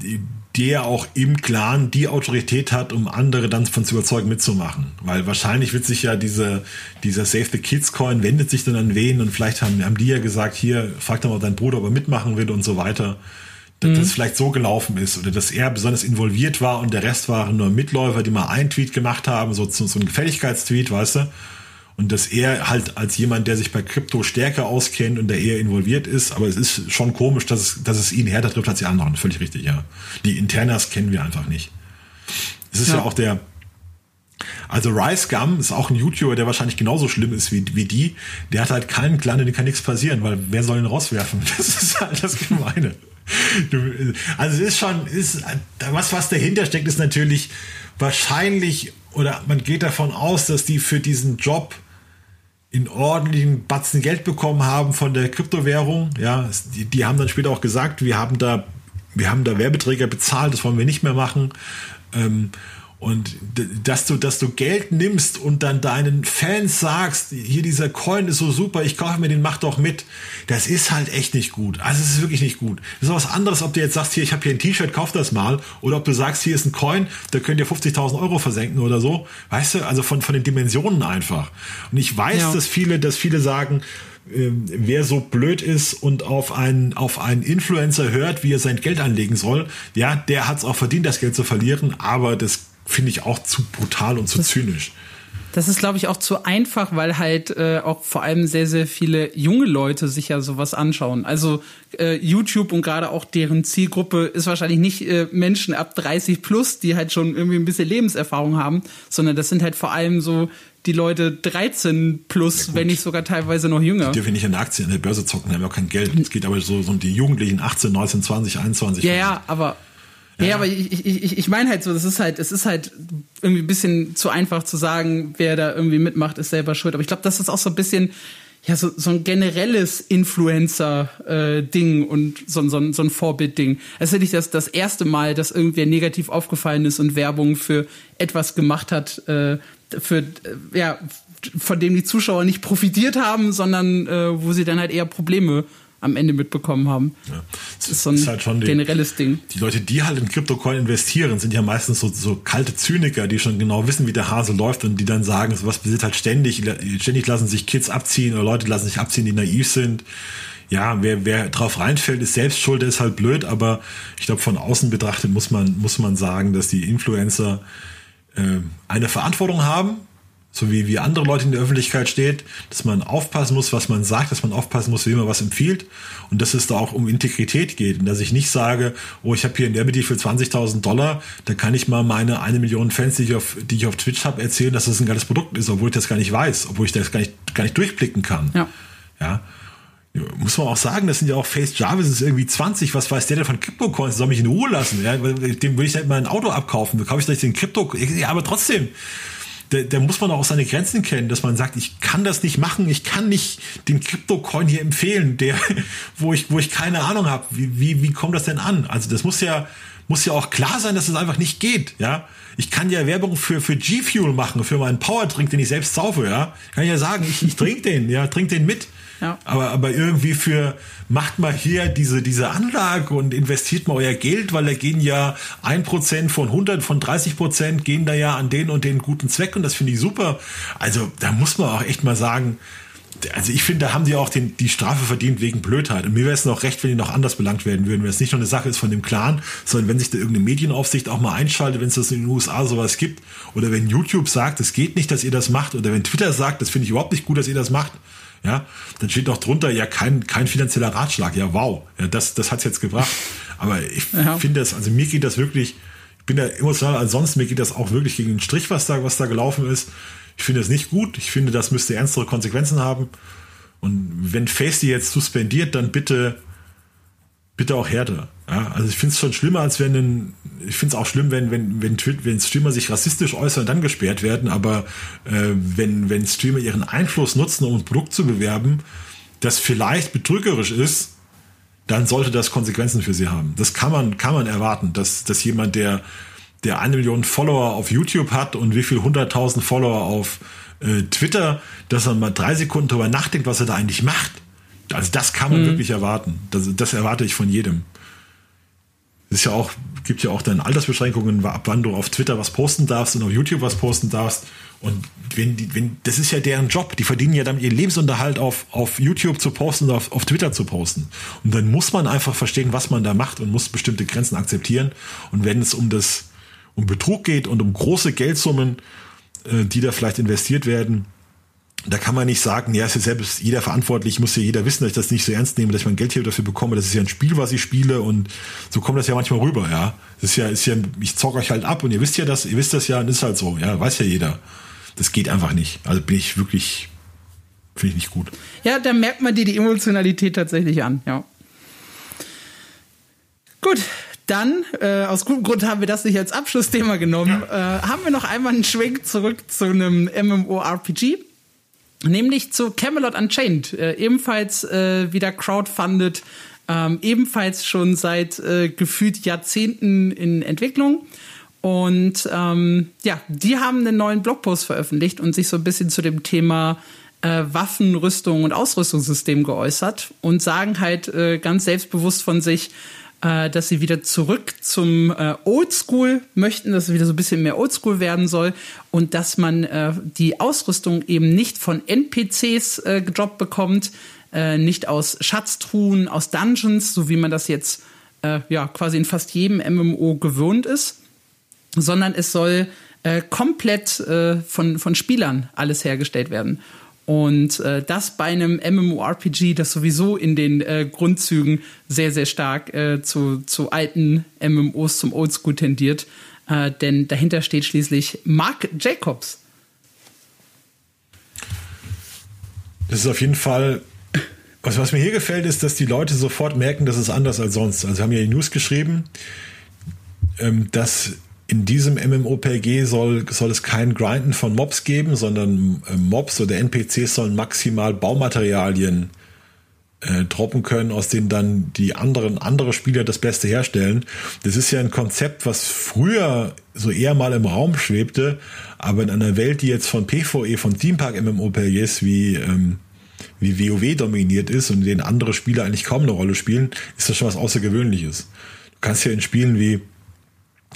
der auch im Clan die Autorität hat, um andere dann von zu überzeugen mitzumachen. Weil wahrscheinlich wird sich ja diese, dieser Save the Kids Coin wendet sich dann an wen und vielleicht haben, haben die ja gesagt, hier, frag doch mal deinen Bruder, ob er mitmachen will und so weiter. Dass mhm. das vielleicht so gelaufen ist oder dass er besonders involviert war und der Rest waren nur Mitläufer, die mal einen Tweet gemacht haben, so, so, so ein Gefälligkeitstweet, weißt du? Und dass er halt als jemand, der sich bei Krypto stärker auskennt und der eher involviert ist, aber es ist schon komisch, dass es, dass es ihn härter trifft als die anderen. Völlig richtig, ja. Die Internas kennen wir einfach nicht. Es ist ja, ja auch der, also Rice Gum ist auch ein YouTuber, der wahrscheinlich genauso schlimm ist wie, wie die. Der hat halt keinen Clan, dem kann nichts passieren, weil wer soll ihn rauswerfen? Das ist halt das Gemeine. Also es ist schon, ist, was, was dahinter steckt, ist natürlich wahrscheinlich, oder man geht davon aus, dass die für diesen Job in ordentlichen Batzen Geld bekommen haben von der Kryptowährung. Ja, die, die haben dann später auch gesagt, wir haben da, wir haben da Werbeträger bezahlt, das wollen wir nicht mehr machen. Ähm, und dass du, dass du Geld nimmst und dann deinen Fans sagst, hier dieser Coin ist so super, ich kaufe mir den, mach doch mit. Das ist halt echt nicht gut. Also es ist wirklich nicht gut. Das ist was anderes, ob du jetzt sagst, hier, ich habe hier ein T-Shirt, kauf das mal. Oder ob du sagst, hier ist ein Coin, da könnt ihr 50.000 Euro versenken oder so. Weißt du, also von, von den Dimensionen einfach. Und ich weiß, ja. dass viele, dass viele sagen, ähm, wer so blöd ist und auf einen, auf einen Influencer hört, wie er sein Geld anlegen soll, ja, der hat es auch verdient, das Geld zu verlieren, aber das finde ich auch zu brutal und zu das, zynisch. Das ist, glaube ich, auch zu einfach, weil halt äh, auch vor allem sehr, sehr viele junge Leute sich ja sowas anschauen. Also äh, YouTube und gerade auch deren Zielgruppe ist wahrscheinlich nicht äh, Menschen ab 30 plus, die halt schon irgendwie ein bisschen Lebenserfahrung haben, sondern das sind halt vor allem so die Leute 13 plus, ja, wenn nicht sogar teilweise noch jünger. Die dürfen nicht in der Aktie in der Börse zocken, haben ja auch kein Geld. Es geht aber so, so um die Jugendlichen 18, 19, 20, 21. Ja, ja, aber ja, ja, aber ich, ich, ich meine halt so, das ist halt, es ist halt irgendwie ein bisschen zu einfach zu sagen, wer da irgendwie mitmacht, ist selber schuld. Aber ich glaube, das ist auch so ein bisschen, ja, so, so ein generelles Influencer-Ding äh, und so, so, so ein Vorbild-Ding. Es ist ja nicht das, das erste Mal, dass irgendwer negativ aufgefallen ist und Werbung für etwas gemacht hat, äh, für, äh, ja, von dem die Zuschauer nicht profitiert haben, sondern äh, wo sie dann halt eher Probleme am Ende mitbekommen haben. Ja. Das ist so ein ist halt schon die, generelles Ding. Die Leute, die halt in Kryptocoin investieren, sind ja meistens so, so kalte Zyniker, die schon genau wissen, wie der Hase läuft und die dann sagen, was passiert halt ständig. Ständig lassen sich Kids abziehen oder Leute lassen sich abziehen, die naiv sind. Ja, wer, wer drauf reinfällt, ist selbst schuld, der ist halt blöd, aber ich glaube, von außen betrachtet muss man, muss man sagen, dass die Influencer äh, eine Verantwortung haben so wie, wie andere Leute in der Öffentlichkeit steht, dass man aufpassen muss, was man sagt, dass man aufpassen muss, wie man was empfiehlt und dass es da auch um Integrität geht und dass ich nicht sage, oh, ich habe hier in der Medie für 20.000 Dollar, da kann ich mal meine eine Million Fans, die ich auf, die ich auf Twitch habe, erzählen, dass das ein geiles Produkt ist, obwohl ich das gar nicht weiß, obwohl ich das gar nicht, gar nicht durchblicken kann. Ja. ja. Muss man auch sagen, das sind ja auch Face Jarvis ist irgendwie 20, was weiß der denn von Crypto-Coins, soll mich in Ruhe lassen, ja, dem will ich halt mal ein Auto abkaufen, da kaufe ich gleich den Krypto, ja, aber trotzdem, da, da muss man auch seine Grenzen kennen, dass man sagt, ich kann das nicht machen, ich kann nicht den Crypto-Coin hier empfehlen, der, wo ich, wo ich keine Ahnung habe. Wie, wie, wie kommt das denn an? Also das muss ja, muss ja auch klar sein, dass es das einfach nicht geht, ja. Ich kann ja Werbung für, für G-Fuel machen, für meinen Powerdrink, den ich selbst saufe, ja. Kann ich ja sagen, ich, ich trinke den, ja, trink den mit. Ja. Aber, aber irgendwie für, macht mal hier diese, diese Anlage und investiert mal euer Geld, weil da gehen ja ein Prozent von 100, von 30 Prozent gehen da ja an den und den guten Zweck und das finde ich super. Also da muss man auch echt mal sagen, also ich finde, da haben die auch den, die Strafe verdient wegen Blödheit. Und mir wäre es noch recht, wenn die noch anders belangt werden würden, wenn es nicht nur eine Sache ist von dem Clan, sondern wenn sich da irgendeine Medienaufsicht auch mal einschaltet, wenn es das in den USA sowas gibt. Oder wenn YouTube sagt, es geht nicht, dass ihr das macht. Oder wenn Twitter sagt, das finde ich überhaupt nicht gut, dass ihr das macht ja, dann steht doch drunter, ja, kein, kein finanzieller Ratschlag. Ja, wow, ja, das, das hat's jetzt gebracht. Aber ich ja. finde das, also mir geht das wirklich, ich bin da emotional ansonsten, mir geht das auch wirklich gegen den Strich, was da, was da gelaufen ist. Ich finde das nicht gut. Ich finde, das müsste ernstere Konsequenzen haben. Und wenn Face die jetzt suspendiert, dann bitte bitte auch härter. Ja, also ich finde es schon schlimmer, als wenn ein, ich finde es auch schlimm, wenn, wenn, wenn, wenn Streamer sich rassistisch äußern und dann gesperrt werden, aber äh, wenn, wenn Streamer ihren Einfluss nutzen, um ein Produkt zu bewerben, das vielleicht betrügerisch ist, dann sollte das Konsequenzen für sie haben. Das kann man, kann man erwarten, dass, dass jemand, der, der eine Million Follower auf YouTube hat und wie viel hunderttausend Follower auf äh, Twitter, dass er mal drei Sekunden darüber nachdenkt, was er da eigentlich macht also das kann man mhm. wirklich erwarten. Das, das erwarte ich von jedem. Es ist ja auch, gibt ja auch dann Altersbeschränkungen, ab wann du auf Twitter was posten darfst und auf YouTube was posten darfst. Und wenn die, wenn, das ist ja deren Job. Die verdienen ja damit ihren Lebensunterhalt auf, auf YouTube zu posten und auf, auf Twitter zu posten. Und dann muss man einfach verstehen, was man da macht und muss bestimmte Grenzen akzeptieren. Und wenn es um das, um Betrug geht und um große Geldsummen, äh, die da vielleicht investiert werden, da kann man nicht sagen, ja, es ist selbst jeder verantwortlich, muss ja jeder wissen, dass ich das nicht so ernst nehme, dass ich mein Geld hier dafür bekomme. Das ist ja ein Spiel, was ich spiele und so kommt das ja manchmal rüber, ja. Das ist ja, ist ja, ich zock euch halt ab und ihr wisst ja das, ihr wisst das ja und ist halt so, ja, weiß ja jeder. Das geht einfach nicht. Also bin ich wirklich, finde ich nicht gut. Ja, da merkt man dir die Emotionalität tatsächlich an, ja. Gut, dann, äh, aus gutem Grund haben wir das nicht als Abschlussthema genommen, ja. äh, haben wir noch einmal einen Schwenk zurück zu einem MMORPG. Nämlich zu Camelot Unchained, äh, ebenfalls äh, wieder crowdfunded, ähm, ebenfalls schon seit äh, gefühlt Jahrzehnten in Entwicklung. Und ähm, ja, die haben einen neuen Blogpost veröffentlicht und sich so ein bisschen zu dem Thema äh, Waffen, Rüstung und Ausrüstungssystem geäußert und sagen halt äh, ganz selbstbewusst von sich, äh, dass sie wieder zurück zum äh, Oldschool möchten, dass es wieder so ein bisschen mehr Oldschool werden soll und dass man äh, die Ausrüstung eben nicht von NPCs äh, gedroppt bekommt, äh, nicht aus Schatztruhen, aus Dungeons, so wie man das jetzt äh, ja quasi in fast jedem MMO gewohnt ist, sondern es soll äh, komplett äh, von, von Spielern alles hergestellt werden. Und äh, das bei einem MMORPG, das sowieso in den äh, Grundzügen sehr, sehr stark äh, zu, zu alten MMOs, zum Oldschool tendiert. Äh, denn dahinter steht schließlich Mark Jacobs. Das ist auf jeden Fall was, was mir hier gefällt, ist, dass die Leute sofort merken, dass es anders als sonst. Also haben ja die News geschrieben, ähm, dass in diesem MMOPG soll, soll es kein Grinden von Mobs geben, sondern äh, Mobs oder NPCs sollen maximal Baumaterialien äh, droppen können, aus denen dann die anderen andere Spieler das Beste herstellen. Das ist ja ein Konzept, was früher so eher mal im Raum schwebte, aber in einer Welt, die jetzt von PvE, von Themepark MMOPGs wie ähm, wie WoW dominiert ist und in denen andere Spieler eigentlich kaum eine Rolle spielen, ist das schon was Außergewöhnliches. Du kannst ja in Spielen wie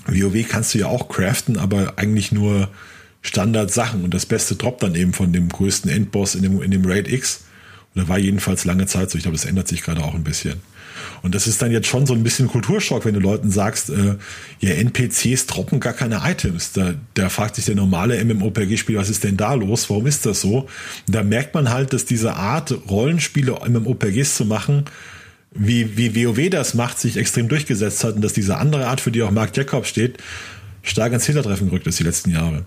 WoW kannst du ja auch craften, aber eigentlich nur Standard-Sachen und das Beste droppt dann eben von dem größten Endboss in dem, in dem Raid X. Und da war jedenfalls lange Zeit so. Ich glaube, das ändert sich gerade auch ein bisschen. Und das ist dann jetzt schon so ein bisschen Kulturschock, wenn du Leuten sagst, äh, ja, NPCs droppen gar keine Items. Da, da fragt sich der normale MMOPG-Spieler, was ist denn da los? Warum ist das so? Und da merkt man halt, dass diese Art, Rollenspiele MMOPGs zu machen, wie, wie WoW das macht, sich extrem durchgesetzt hat und dass diese andere Art, für die auch Mark Jacobs steht, stark ins Hintertreffen gerückt ist die letzten Jahre.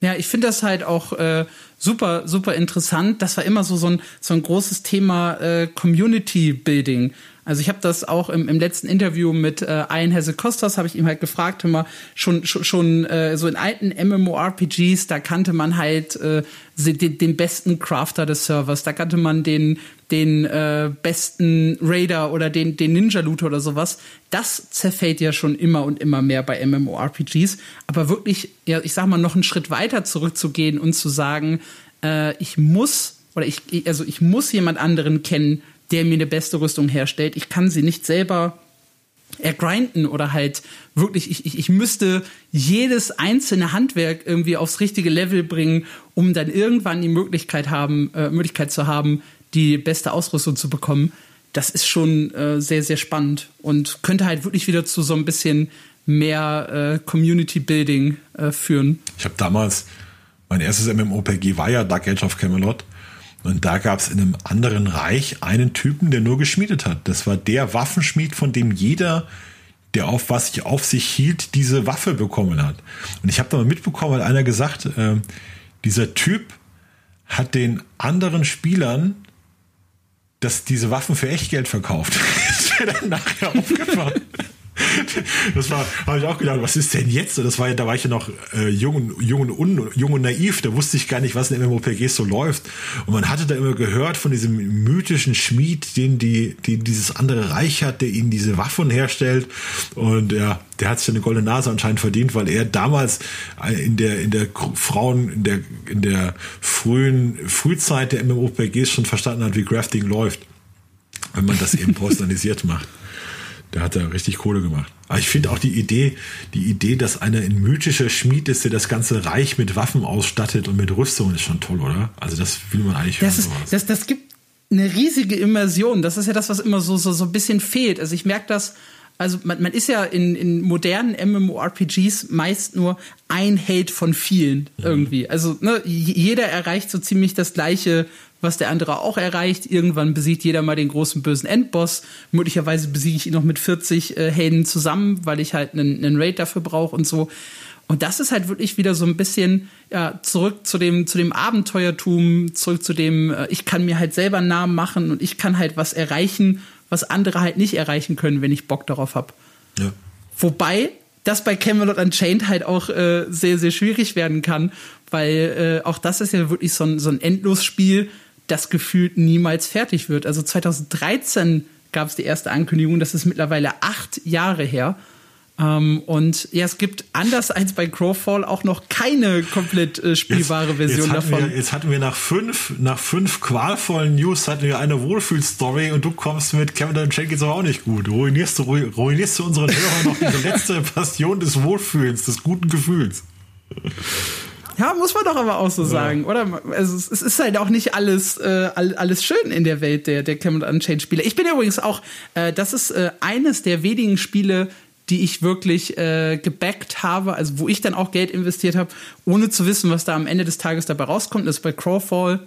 Ja, ich finde das halt auch äh, super, super interessant. Das war immer so, so, ein, so ein großes Thema äh, Community Building. Also ich habe das auch im, im letzten Interview mit äh, Ian Hesse Kostas, habe ich ihm halt gefragt, mal, schon, schon, schon äh, so in alten MMORPGs, da kannte man halt äh, den, den besten Crafter des Servers, da kannte man den, den äh, besten Raider oder den, den Ninja-Looter oder sowas. Das zerfällt ja schon immer und immer mehr bei MMORPGs. Aber wirklich, ja, ich sag mal, noch einen Schritt weiter zurückzugehen und zu sagen, äh, ich muss oder ich, also ich muss jemand anderen kennen, der mir eine beste Rüstung herstellt. Ich kann sie nicht selber ergrinden oder halt wirklich, ich, ich, ich müsste jedes einzelne Handwerk irgendwie aufs richtige Level bringen, um dann irgendwann die Möglichkeit haben, äh, Möglichkeit zu haben, die beste Ausrüstung zu bekommen. Das ist schon äh, sehr, sehr spannend und könnte halt wirklich wieder zu so ein bisschen mehr äh, Community Building äh, führen. Ich habe damals, mein erstes MMOPG war ja Dark Age of Camelot. Und da gab es in einem anderen Reich einen Typen, der nur geschmiedet hat. Das war der Waffenschmied, von dem jeder, der auf was sich auf sich hielt, diese Waffe bekommen hat. Und ich habe da mal mitbekommen, hat einer gesagt, äh, dieser Typ hat den anderen Spielern dass diese Waffen für Echtgeld verkauft. ist mir dann nachher aufgefallen. das war, habe ich auch gedacht, was ist denn jetzt? Das war ja, da war ich ja noch äh, jung, und, jung, und un, jung und naiv, da wusste ich gar nicht, was in MMOPGs so läuft. Und man hatte da immer gehört von diesem mythischen Schmied, den die, die dieses andere Reich hat, der ihnen diese Waffen herstellt. Und ja, der hat sich eine goldene Nase anscheinend verdient, weil er damals in der, in der Frauen, in der, in der frühen, Frühzeit der MMOPGs schon verstanden hat, wie Crafting läuft. Wenn man das eben personalisiert macht. Der hat da richtig Kohle gemacht. Aber ich finde auch die Idee, die Idee, dass einer ein mythischer Schmied ist, der das ganze Reich mit Waffen ausstattet und mit Rüstung, ist schon toll, oder? Also das will man eigentlich das ist, das, das gibt eine riesige Immersion. Das ist ja das, was immer so, so, so ein bisschen fehlt. Also ich merke das, also man, man ist ja in, in modernen MMORPGs meist nur ein Held von vielen mhm. irgendwie. Also ne, jeder erreicht so ziemlich das gleiche was der andere auch erreicht. Irgendwann besiegt jeder mal den großen bösen Endboss. Möglicherweise besiege ich ihn noch mit 40 äh, Helden zusammen, weil ich halt einen, einen Raid dafür brauche und so. Und das ist halt wirklich wieder so ein bisschen ja, zurück zu dem, zu dem Abenteuertum, zurück zu dem, äh, ich kann mir halt selber einen Namen machen und ich kann halt was erreichen, was andere halt nicht erreichen können, wenn ich Bock darauf habe. Ja. Wobei das bei Camelot Unchained halt auch äh, sehr, sehr schwierig werden kann, weil äh, auch das ist ja wirklich so ein, so ein Endlosspiel, das gefühlt niemals fertig wird. Also 2013 gab es die erste Ankündigung, das ist mittlerweile acht Jahre her. Ähm, und ja, es gibt anders als bei Crowfall auch noch keine komplett äh, spielbare jetzt, Version jetzt davon. Wir, jetzt hatten wir nach fünf, nach fünf qualvollen News hatten wir eine Wohlfühlstory und du kommst mit Kevin geht's aber auch nicht gut. Ruinierst du, ruinierst du unseren Hörern noch diese letzte Passion des Wohlfühlens, des guten Gefühls. Ja, muss man doch aber auch so ja. sagen, oder? Also es, ist halt auch nicht alles äh, alles schön in der Welt der der Cameron Unchained Spiele. Ich bin übrigens auch, äh, das ist äh, eines der wenigen Spiele, die ich wirklich äh, gebackt habe, also wo ich dann auch Geld investiert habe, ohne zu wissen, was da am Ende des Tages dabei rauskommt. Das ist bei Crowfall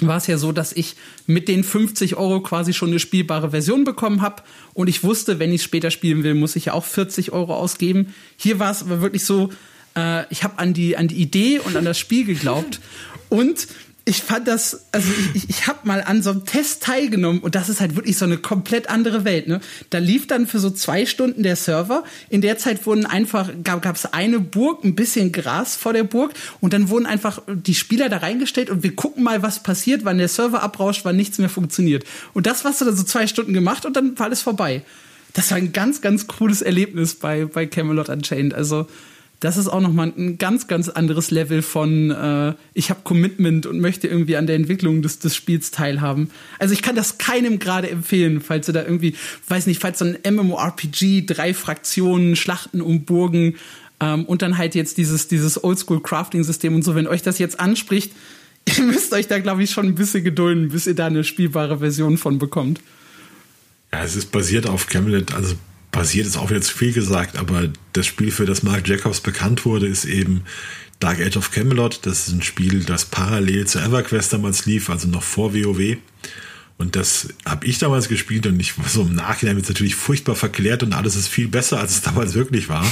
war es ja so, dass ich mit den 50 Euro quasi schon eine spielbare Version bekommen habe und ich wusste, wenn ich später spielen will, muss ich ja auch 40 Euro ausgeben. Hier war es aber wirklich so, äh, ich habe an die, an die Idee und an das Spiel geglaubt und ich fand das, also ich, ich habe mal an so einem Test teilgenommen und das ist halt wirklich so eine komplett andere Welt. Ne? Da lief dann für so zwei Stunden der Server. In der Zeit wurden einfach, gab es eine Burg, ein bisschen Gras vor der Burg und dann wurden einfach die Spieler da reingestellt und wir gucken mal, was passiert, wann der Server abrauscht, wann nichts mehr funktioniert. Und das hast du dann so zwei Stunden gemacht und dann war alles vorbei. Das war ein ganz, ganz cooles Erlebnis bei, bei Camelot Unchained. Also das ist auch nochmal ein ganz, ganz anderes Level von äh, ich habe Commitment und möchte irgendwie an der Entwicklung des, des Spiels teilhaben. Also ich kann das keinem gerade empfehlen, falls ihr da irgendwie, weiß nicht, falls so ein MMORPG, drei Fraktionen, Schlachten um Burgen ähm, und dann halt jetzt dieses, dieses Oldschool-Crafting-System und so, wenn euch das jetzt anspricht, ihr müsst euch da, glaube ich, schon ein bisschen gedulden, bis ihr da eine spielbare Version von bekommt. Ja, es ist basiert auf Camelot, also basiert ist auch wieder zu viel gesagt, aber das Spiel, für das Mark Jacobs bekannt wurde, ist eben Dark Age of Camelot. Das ist ein Spiel, das parallel zu EverQuest damals lief, also noch vor WoW. Und das habe ich damals gespielt und ich so im Nachhinein wird natürlich furchtbar verklärt und alles ist viel besser, als es damals wirklich war.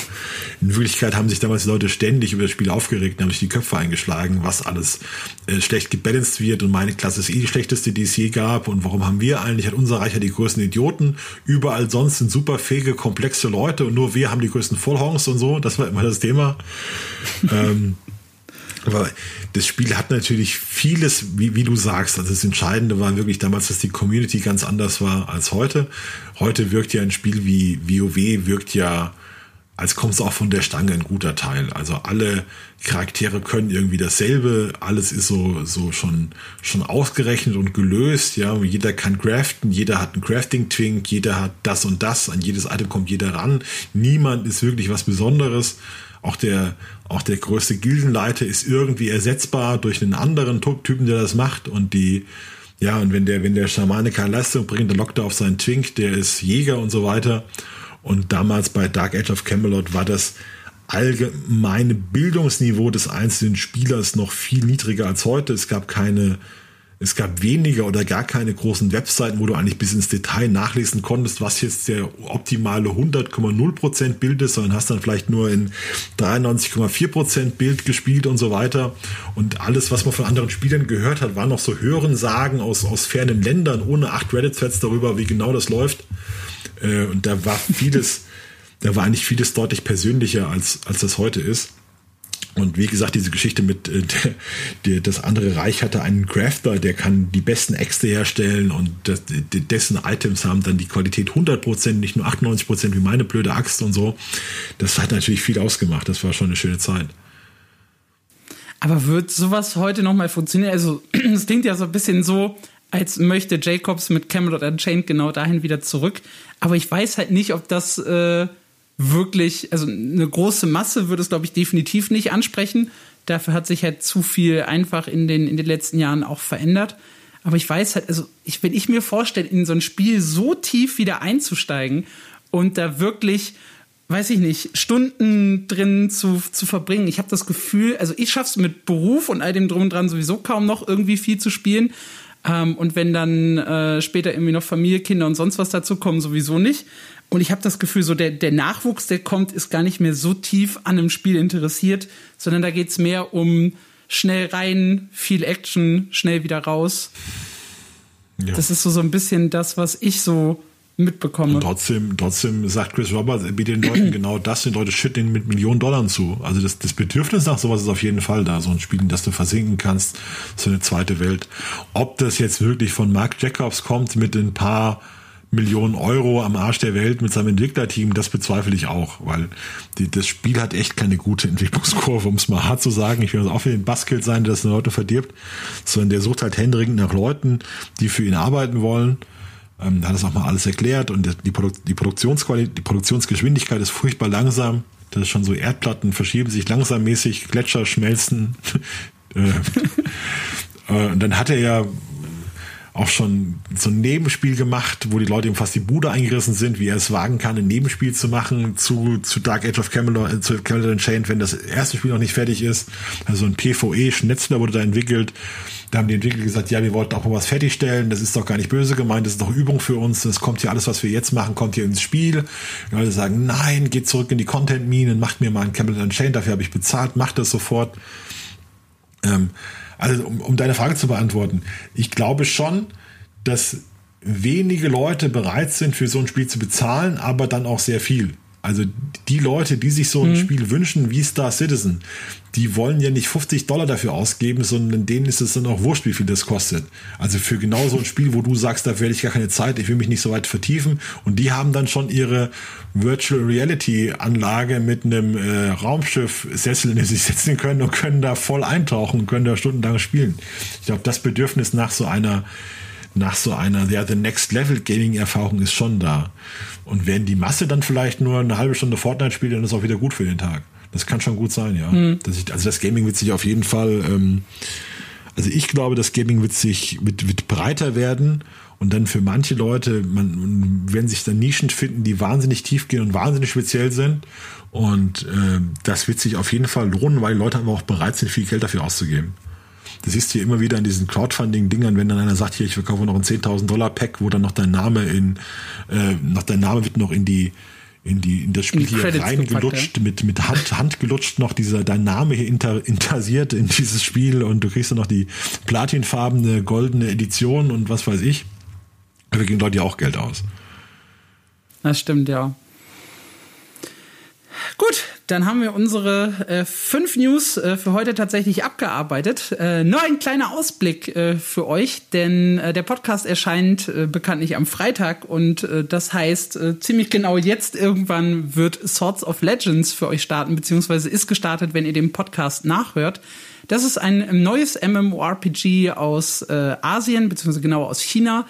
In Wirklichkeit haben sich damals die Leute ständig über das Spiel aufgeregt, haben sich die Köpfe eingeschlagen, was alles äh, schlecht gebalanced wird und meine Klasse ist eh die schlechteste, die es je gab und warum haben wir eigentlich, hat unser Reich ja die größten Idioten, überall sonst sind super fähige, komplexe Leute und nur wir haben die größten Vollhongs und so, das war immer das Thema. ähm, aber das Spiel hat natürlich vieles, wie, wie du sagst. Also das Entscheidende war wirklich damals, dass die Community ganz anders war als heute. Heute wirkt ja ein Spiel wie WoW, wirkt ja, als kommt es auch von der Stange ein guter Teil. Also alle Charaktere können irgendwie dasselbe, alles ist so, so schon, schon ausgerechnet und gelöst, ja. Jeder kann craften, jeder hat einen Crafting-Twink, jeder hat das und das, an jedes Item kommt jeder ran. Niemand ist wirklich was Besonderes. Auch der, auch der größte Gildenleiter ist irgendwie ersetzbar durch einen anderen Typen, der das macht und die, ja, und wenn der, wenn der Schamane keine Leistung bringt, dann lockt er auf seinen Twink, der ist Jäger und so weiter. Und damals bei Dark Age of Camelot war das allgemeine Bildungsniveau des einzelnen Spielers noch viel niedriger als heute. Es gab keine es gab weniger oder gar keine großen Webseiten, wo du eigentlich bis ins Detail nachlesen konntest, was jetzt der optimale 100,0% Bild ist, sondern hast dann vielleicht nur in 93,4% Bild gespielt und so weiter. Und alles, was man von anderen Spielern gehört hat, war noch so Hörensagen aus, aus fernen Ländern, ohne acht Reddit-Threads darüber, wie genau das läuft. Äh, und da war vieles, da war eigentlich vieles deutlich persönlicher, als, als das heute ist. Und wie gesagt, diese Geschichte mit äh, der, das andere Reich hatte einen Crafter, der kann die besten Äxte herstellen und das, dessen Items haben dann die Qualität 100%, nicht nur 98% wie meine blöde Axt und so. Das hat natürlich viel ausgemacht. Das war schon eine schöne Zeit. Aber wird sowas heute nochmal funktionieren? Also, es klingt ja so ein bisschen so, als möchte Jacobs mit Camelot Unchained genau dahin wieder zurück. Aber ich weiß halt nicht, ob das... Äh wirklich, also eine große Masse würde es, glaube ich, definitiv nicht ansprechen. Dafür hat sich halt zu viel einfach in den, in den letzten Jahren auch verändert. Aber ich weiß halt, also ich, wenn ich mir vorstelle, in so ein Spiel so tief wieder einzusteigen und da wirklich, weiß ich nicht, Stunden drin zu, zu verbringen, ich habe das Gefühl, also ich schaff's mit Beruf und all dem drum und dran sowieso kaum noch irgendwie viel zu spielen. Ähm, und wenn dann äh, später irgendwie noch Familie, Kinder und sonst was dazu kommen, sowieso nicht. Und ich habe das Gefühl, so der, der Nachwuchs, der kommt, ist gar nicht mehr so tief an einem Spiel interessiert, sondern da geht's mehr um schnell rein, viel Action, schnell wieder raus. Ja. Das ist so, so ein bisschen das, was ich so mitbekomme. Und trotzdem, trotzdem sagt Chris Roberts, er bietet den Leuten genau das, den Leute schütten mit Millionen Dollar zu. Also das, das Bedürfnis nach sowas ist auf jeden Fall da. So ein Spiel, in das du versinken kannst, so eine zweite Welt. Ob das jetzt wirklich von Mark Jacobs kommt mit ein paar Millionen Euro am Arsch der Welt mit seinem Entwicklerteam, das bezweifle ich auch, weil die, das Spiel hat echt keine gute Entwicklungskurve, um es mal hart zu sagen. Ich will das auch für den Buskill sein, der das den Leute verdirbt, sondern der sucht halt händeringend nach Leuten, die für ihn arbeiten wollen. Ähm, hat das auch mal alles erklärt und die, Produ die Produktionsqualität, die Produktionsgeschwindigkeit ist furchtbar langsam. Das ist schon so Erdplatten verschieben sich langsammäßig, Gletscher schmelzen. Äh, äh, und dann hat er ja auch schon so ein Nebenspiel gemacht, wo die Leute ihm fast die Bude eingerissen sind, wie er es wagen kann, ein Nebenspiel zu machen zu, zu Dark Age of Camelot, äh, zu Camelot Unchained, wenn das erste Spiel noch nicht fertig ist. Also ein PvE-Schnetzler wurde da entwickelt. Da haben die Entwickler gesagt, ja, wir wollten auch mal was fertigstellen, das ist doch gar nicht böse gemeint, das ist doch Übung für uns, das kommt hier alles, was wir jetzt machen, kommt hier ins Spiel. Die Leute sagen, nein, geht zurück in die Content-Minen, macht mir mal ein Camelot Unchained, dafür habe ich bezahlt, macht das sofort. Ähm, also um, um deine Frage zu beantworten, ich glaube schon, dass wenige Leute bereit sind, für so ein Spiel zu bezahlen, aber dann auch sehr viel. Also die Leute, die sich so ein mhm. Spiel wünschen wie Star Citizen, die wollen ja nicht 50 Dollar dafür ausgeben, sondern denen ist es dann auch wurscht, wie viel das kostet. Also für genau so ein Spiel, wo du sagst, da werde ich gar keine Zeit, ich will mich nicht so weit vertiefen. Und die haben dann schon ihre Virtual Reality Anlage mit einem äh, Raumschiff Sessel, in den sie sitzen können und können da voll eintauchen und können da stundenlang spielen. Ich glaube, das Bedürfnis nach so einer nach so einer, ja, the next level Gaming Erfahrung ist schon da. Und wenn die Masse dann vielleicht nur eine halbe Stunde Fortnite spielt, dann ist auch wieder gut für den Tag. Das kann schon gut sein, ja. Mhm. Das ich, also das Gaming wird sich auf jeden Fall, ähm, also ich glaube, das Gaming wird sich wird, wird breiter werden und dann für manche Leute, man werden sich dann Nischen finden, die wahnsinnig tief gehen und wahnsinnig speziell sind. Und äh, das wird sich auf jeden Fall lohnen, weil die Leute aber auch bereit sind, viel Geld dafür auszugeben. Das siehst du hier immer wieder in diesen Crowdfunding-Dingern, wenn dann einer sagt, hier, ich verkaufe noch ein 10.000 Dollar Pack, wo dann noch dein Name in, äh, noch dein Name wird noch in die, in die, in das Spiel in hier reingelutscht, ja. mit, mit Hand, Hand gelutscht noch dieser, dein Name hier inter, intersiert in dieses Spiel und du kriegst dann noch die platinfarbene, goldene Edition und was weiß ich. Da geben Leute ja auch Geld aus. Das stimmt, ja. Dann haben wir unsere äh, fünf News äh, für heute tatsächlich abgearbeitet. Äh, nur ein kleiner Ausblick äh, für euch, denn äh, der Podcast erscheint äh, bekanntlich am Freitag und das heißt, ziemlich genau jetzt irgendwann wird Swords of Legends für euch starten, beziehungsweise ist gestartet, wenn ihr den Podcast nachhört. Das ist ein neues MMORPG aus Asien, beziehungsweise genauer aus China,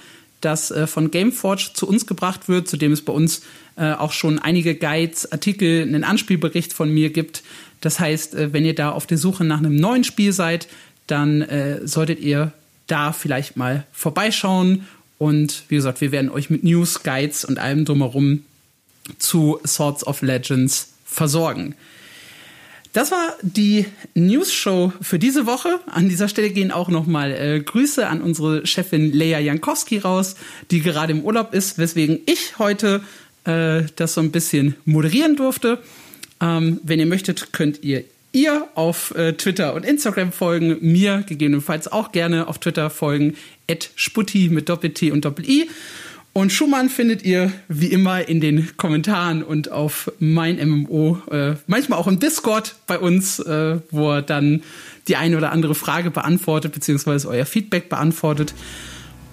das äh, von Gameforge zu uns gebracht wird, zu dem es bei uns äh, auch schon einige Guides, Artikel, einen Anspielbericht von mir gibt. Das heißt, äh, wenn ihr da auf der Suche nach einem neuen Spiel seid, dann äh, solltet ihr da vielleicht mal vorbeischauen. Und wie gesagt, wir werden euch mit News, Guides und allem drumherum zu Swords of Legends versorgen. Das war die News-Show für diese Woche. An dieser Stelle gehen auch nochmal äh, Grüße an unsere Chefin Leia Jankowski raus, die gerade im Urlaub ist, weswegen ich heute äh, das so ein bisschen moderieren durfte. Ähm, wenn ihr möchtet, könnt ihr ihr auf äh, Twitter und Instagram folgen, mir gegebenenfalls auch gerne auf Twitter folgen, at sputti mit Doppel-T und Doppel-I. Und Schumann findet ihr wie immer in den Kommentaren und auf mein MMO, äh, manchmal auch im Discord bei uns, äh, wo er dann die eine oder andere Frage beantwortet, beziehungsweise euer Feedback beantwortet.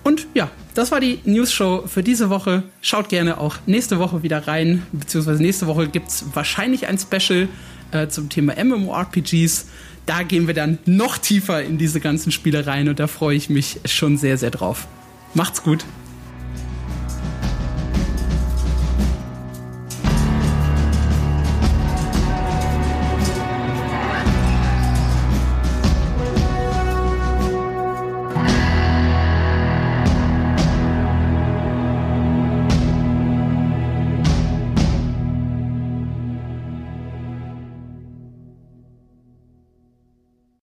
Und ja, das war die News-Show für diese Woche. Schaut gerne auch nächste Woche wieder rein, beziehungsweise nächste Woche gibt es wahrscheinlich ein Special äh, zum Thema MMORPGs. Da gehen wir dann noch tiefer in diese ganzen Spiele rein und da freue ich mich schon sehr, sehr drauf. Macht's gut.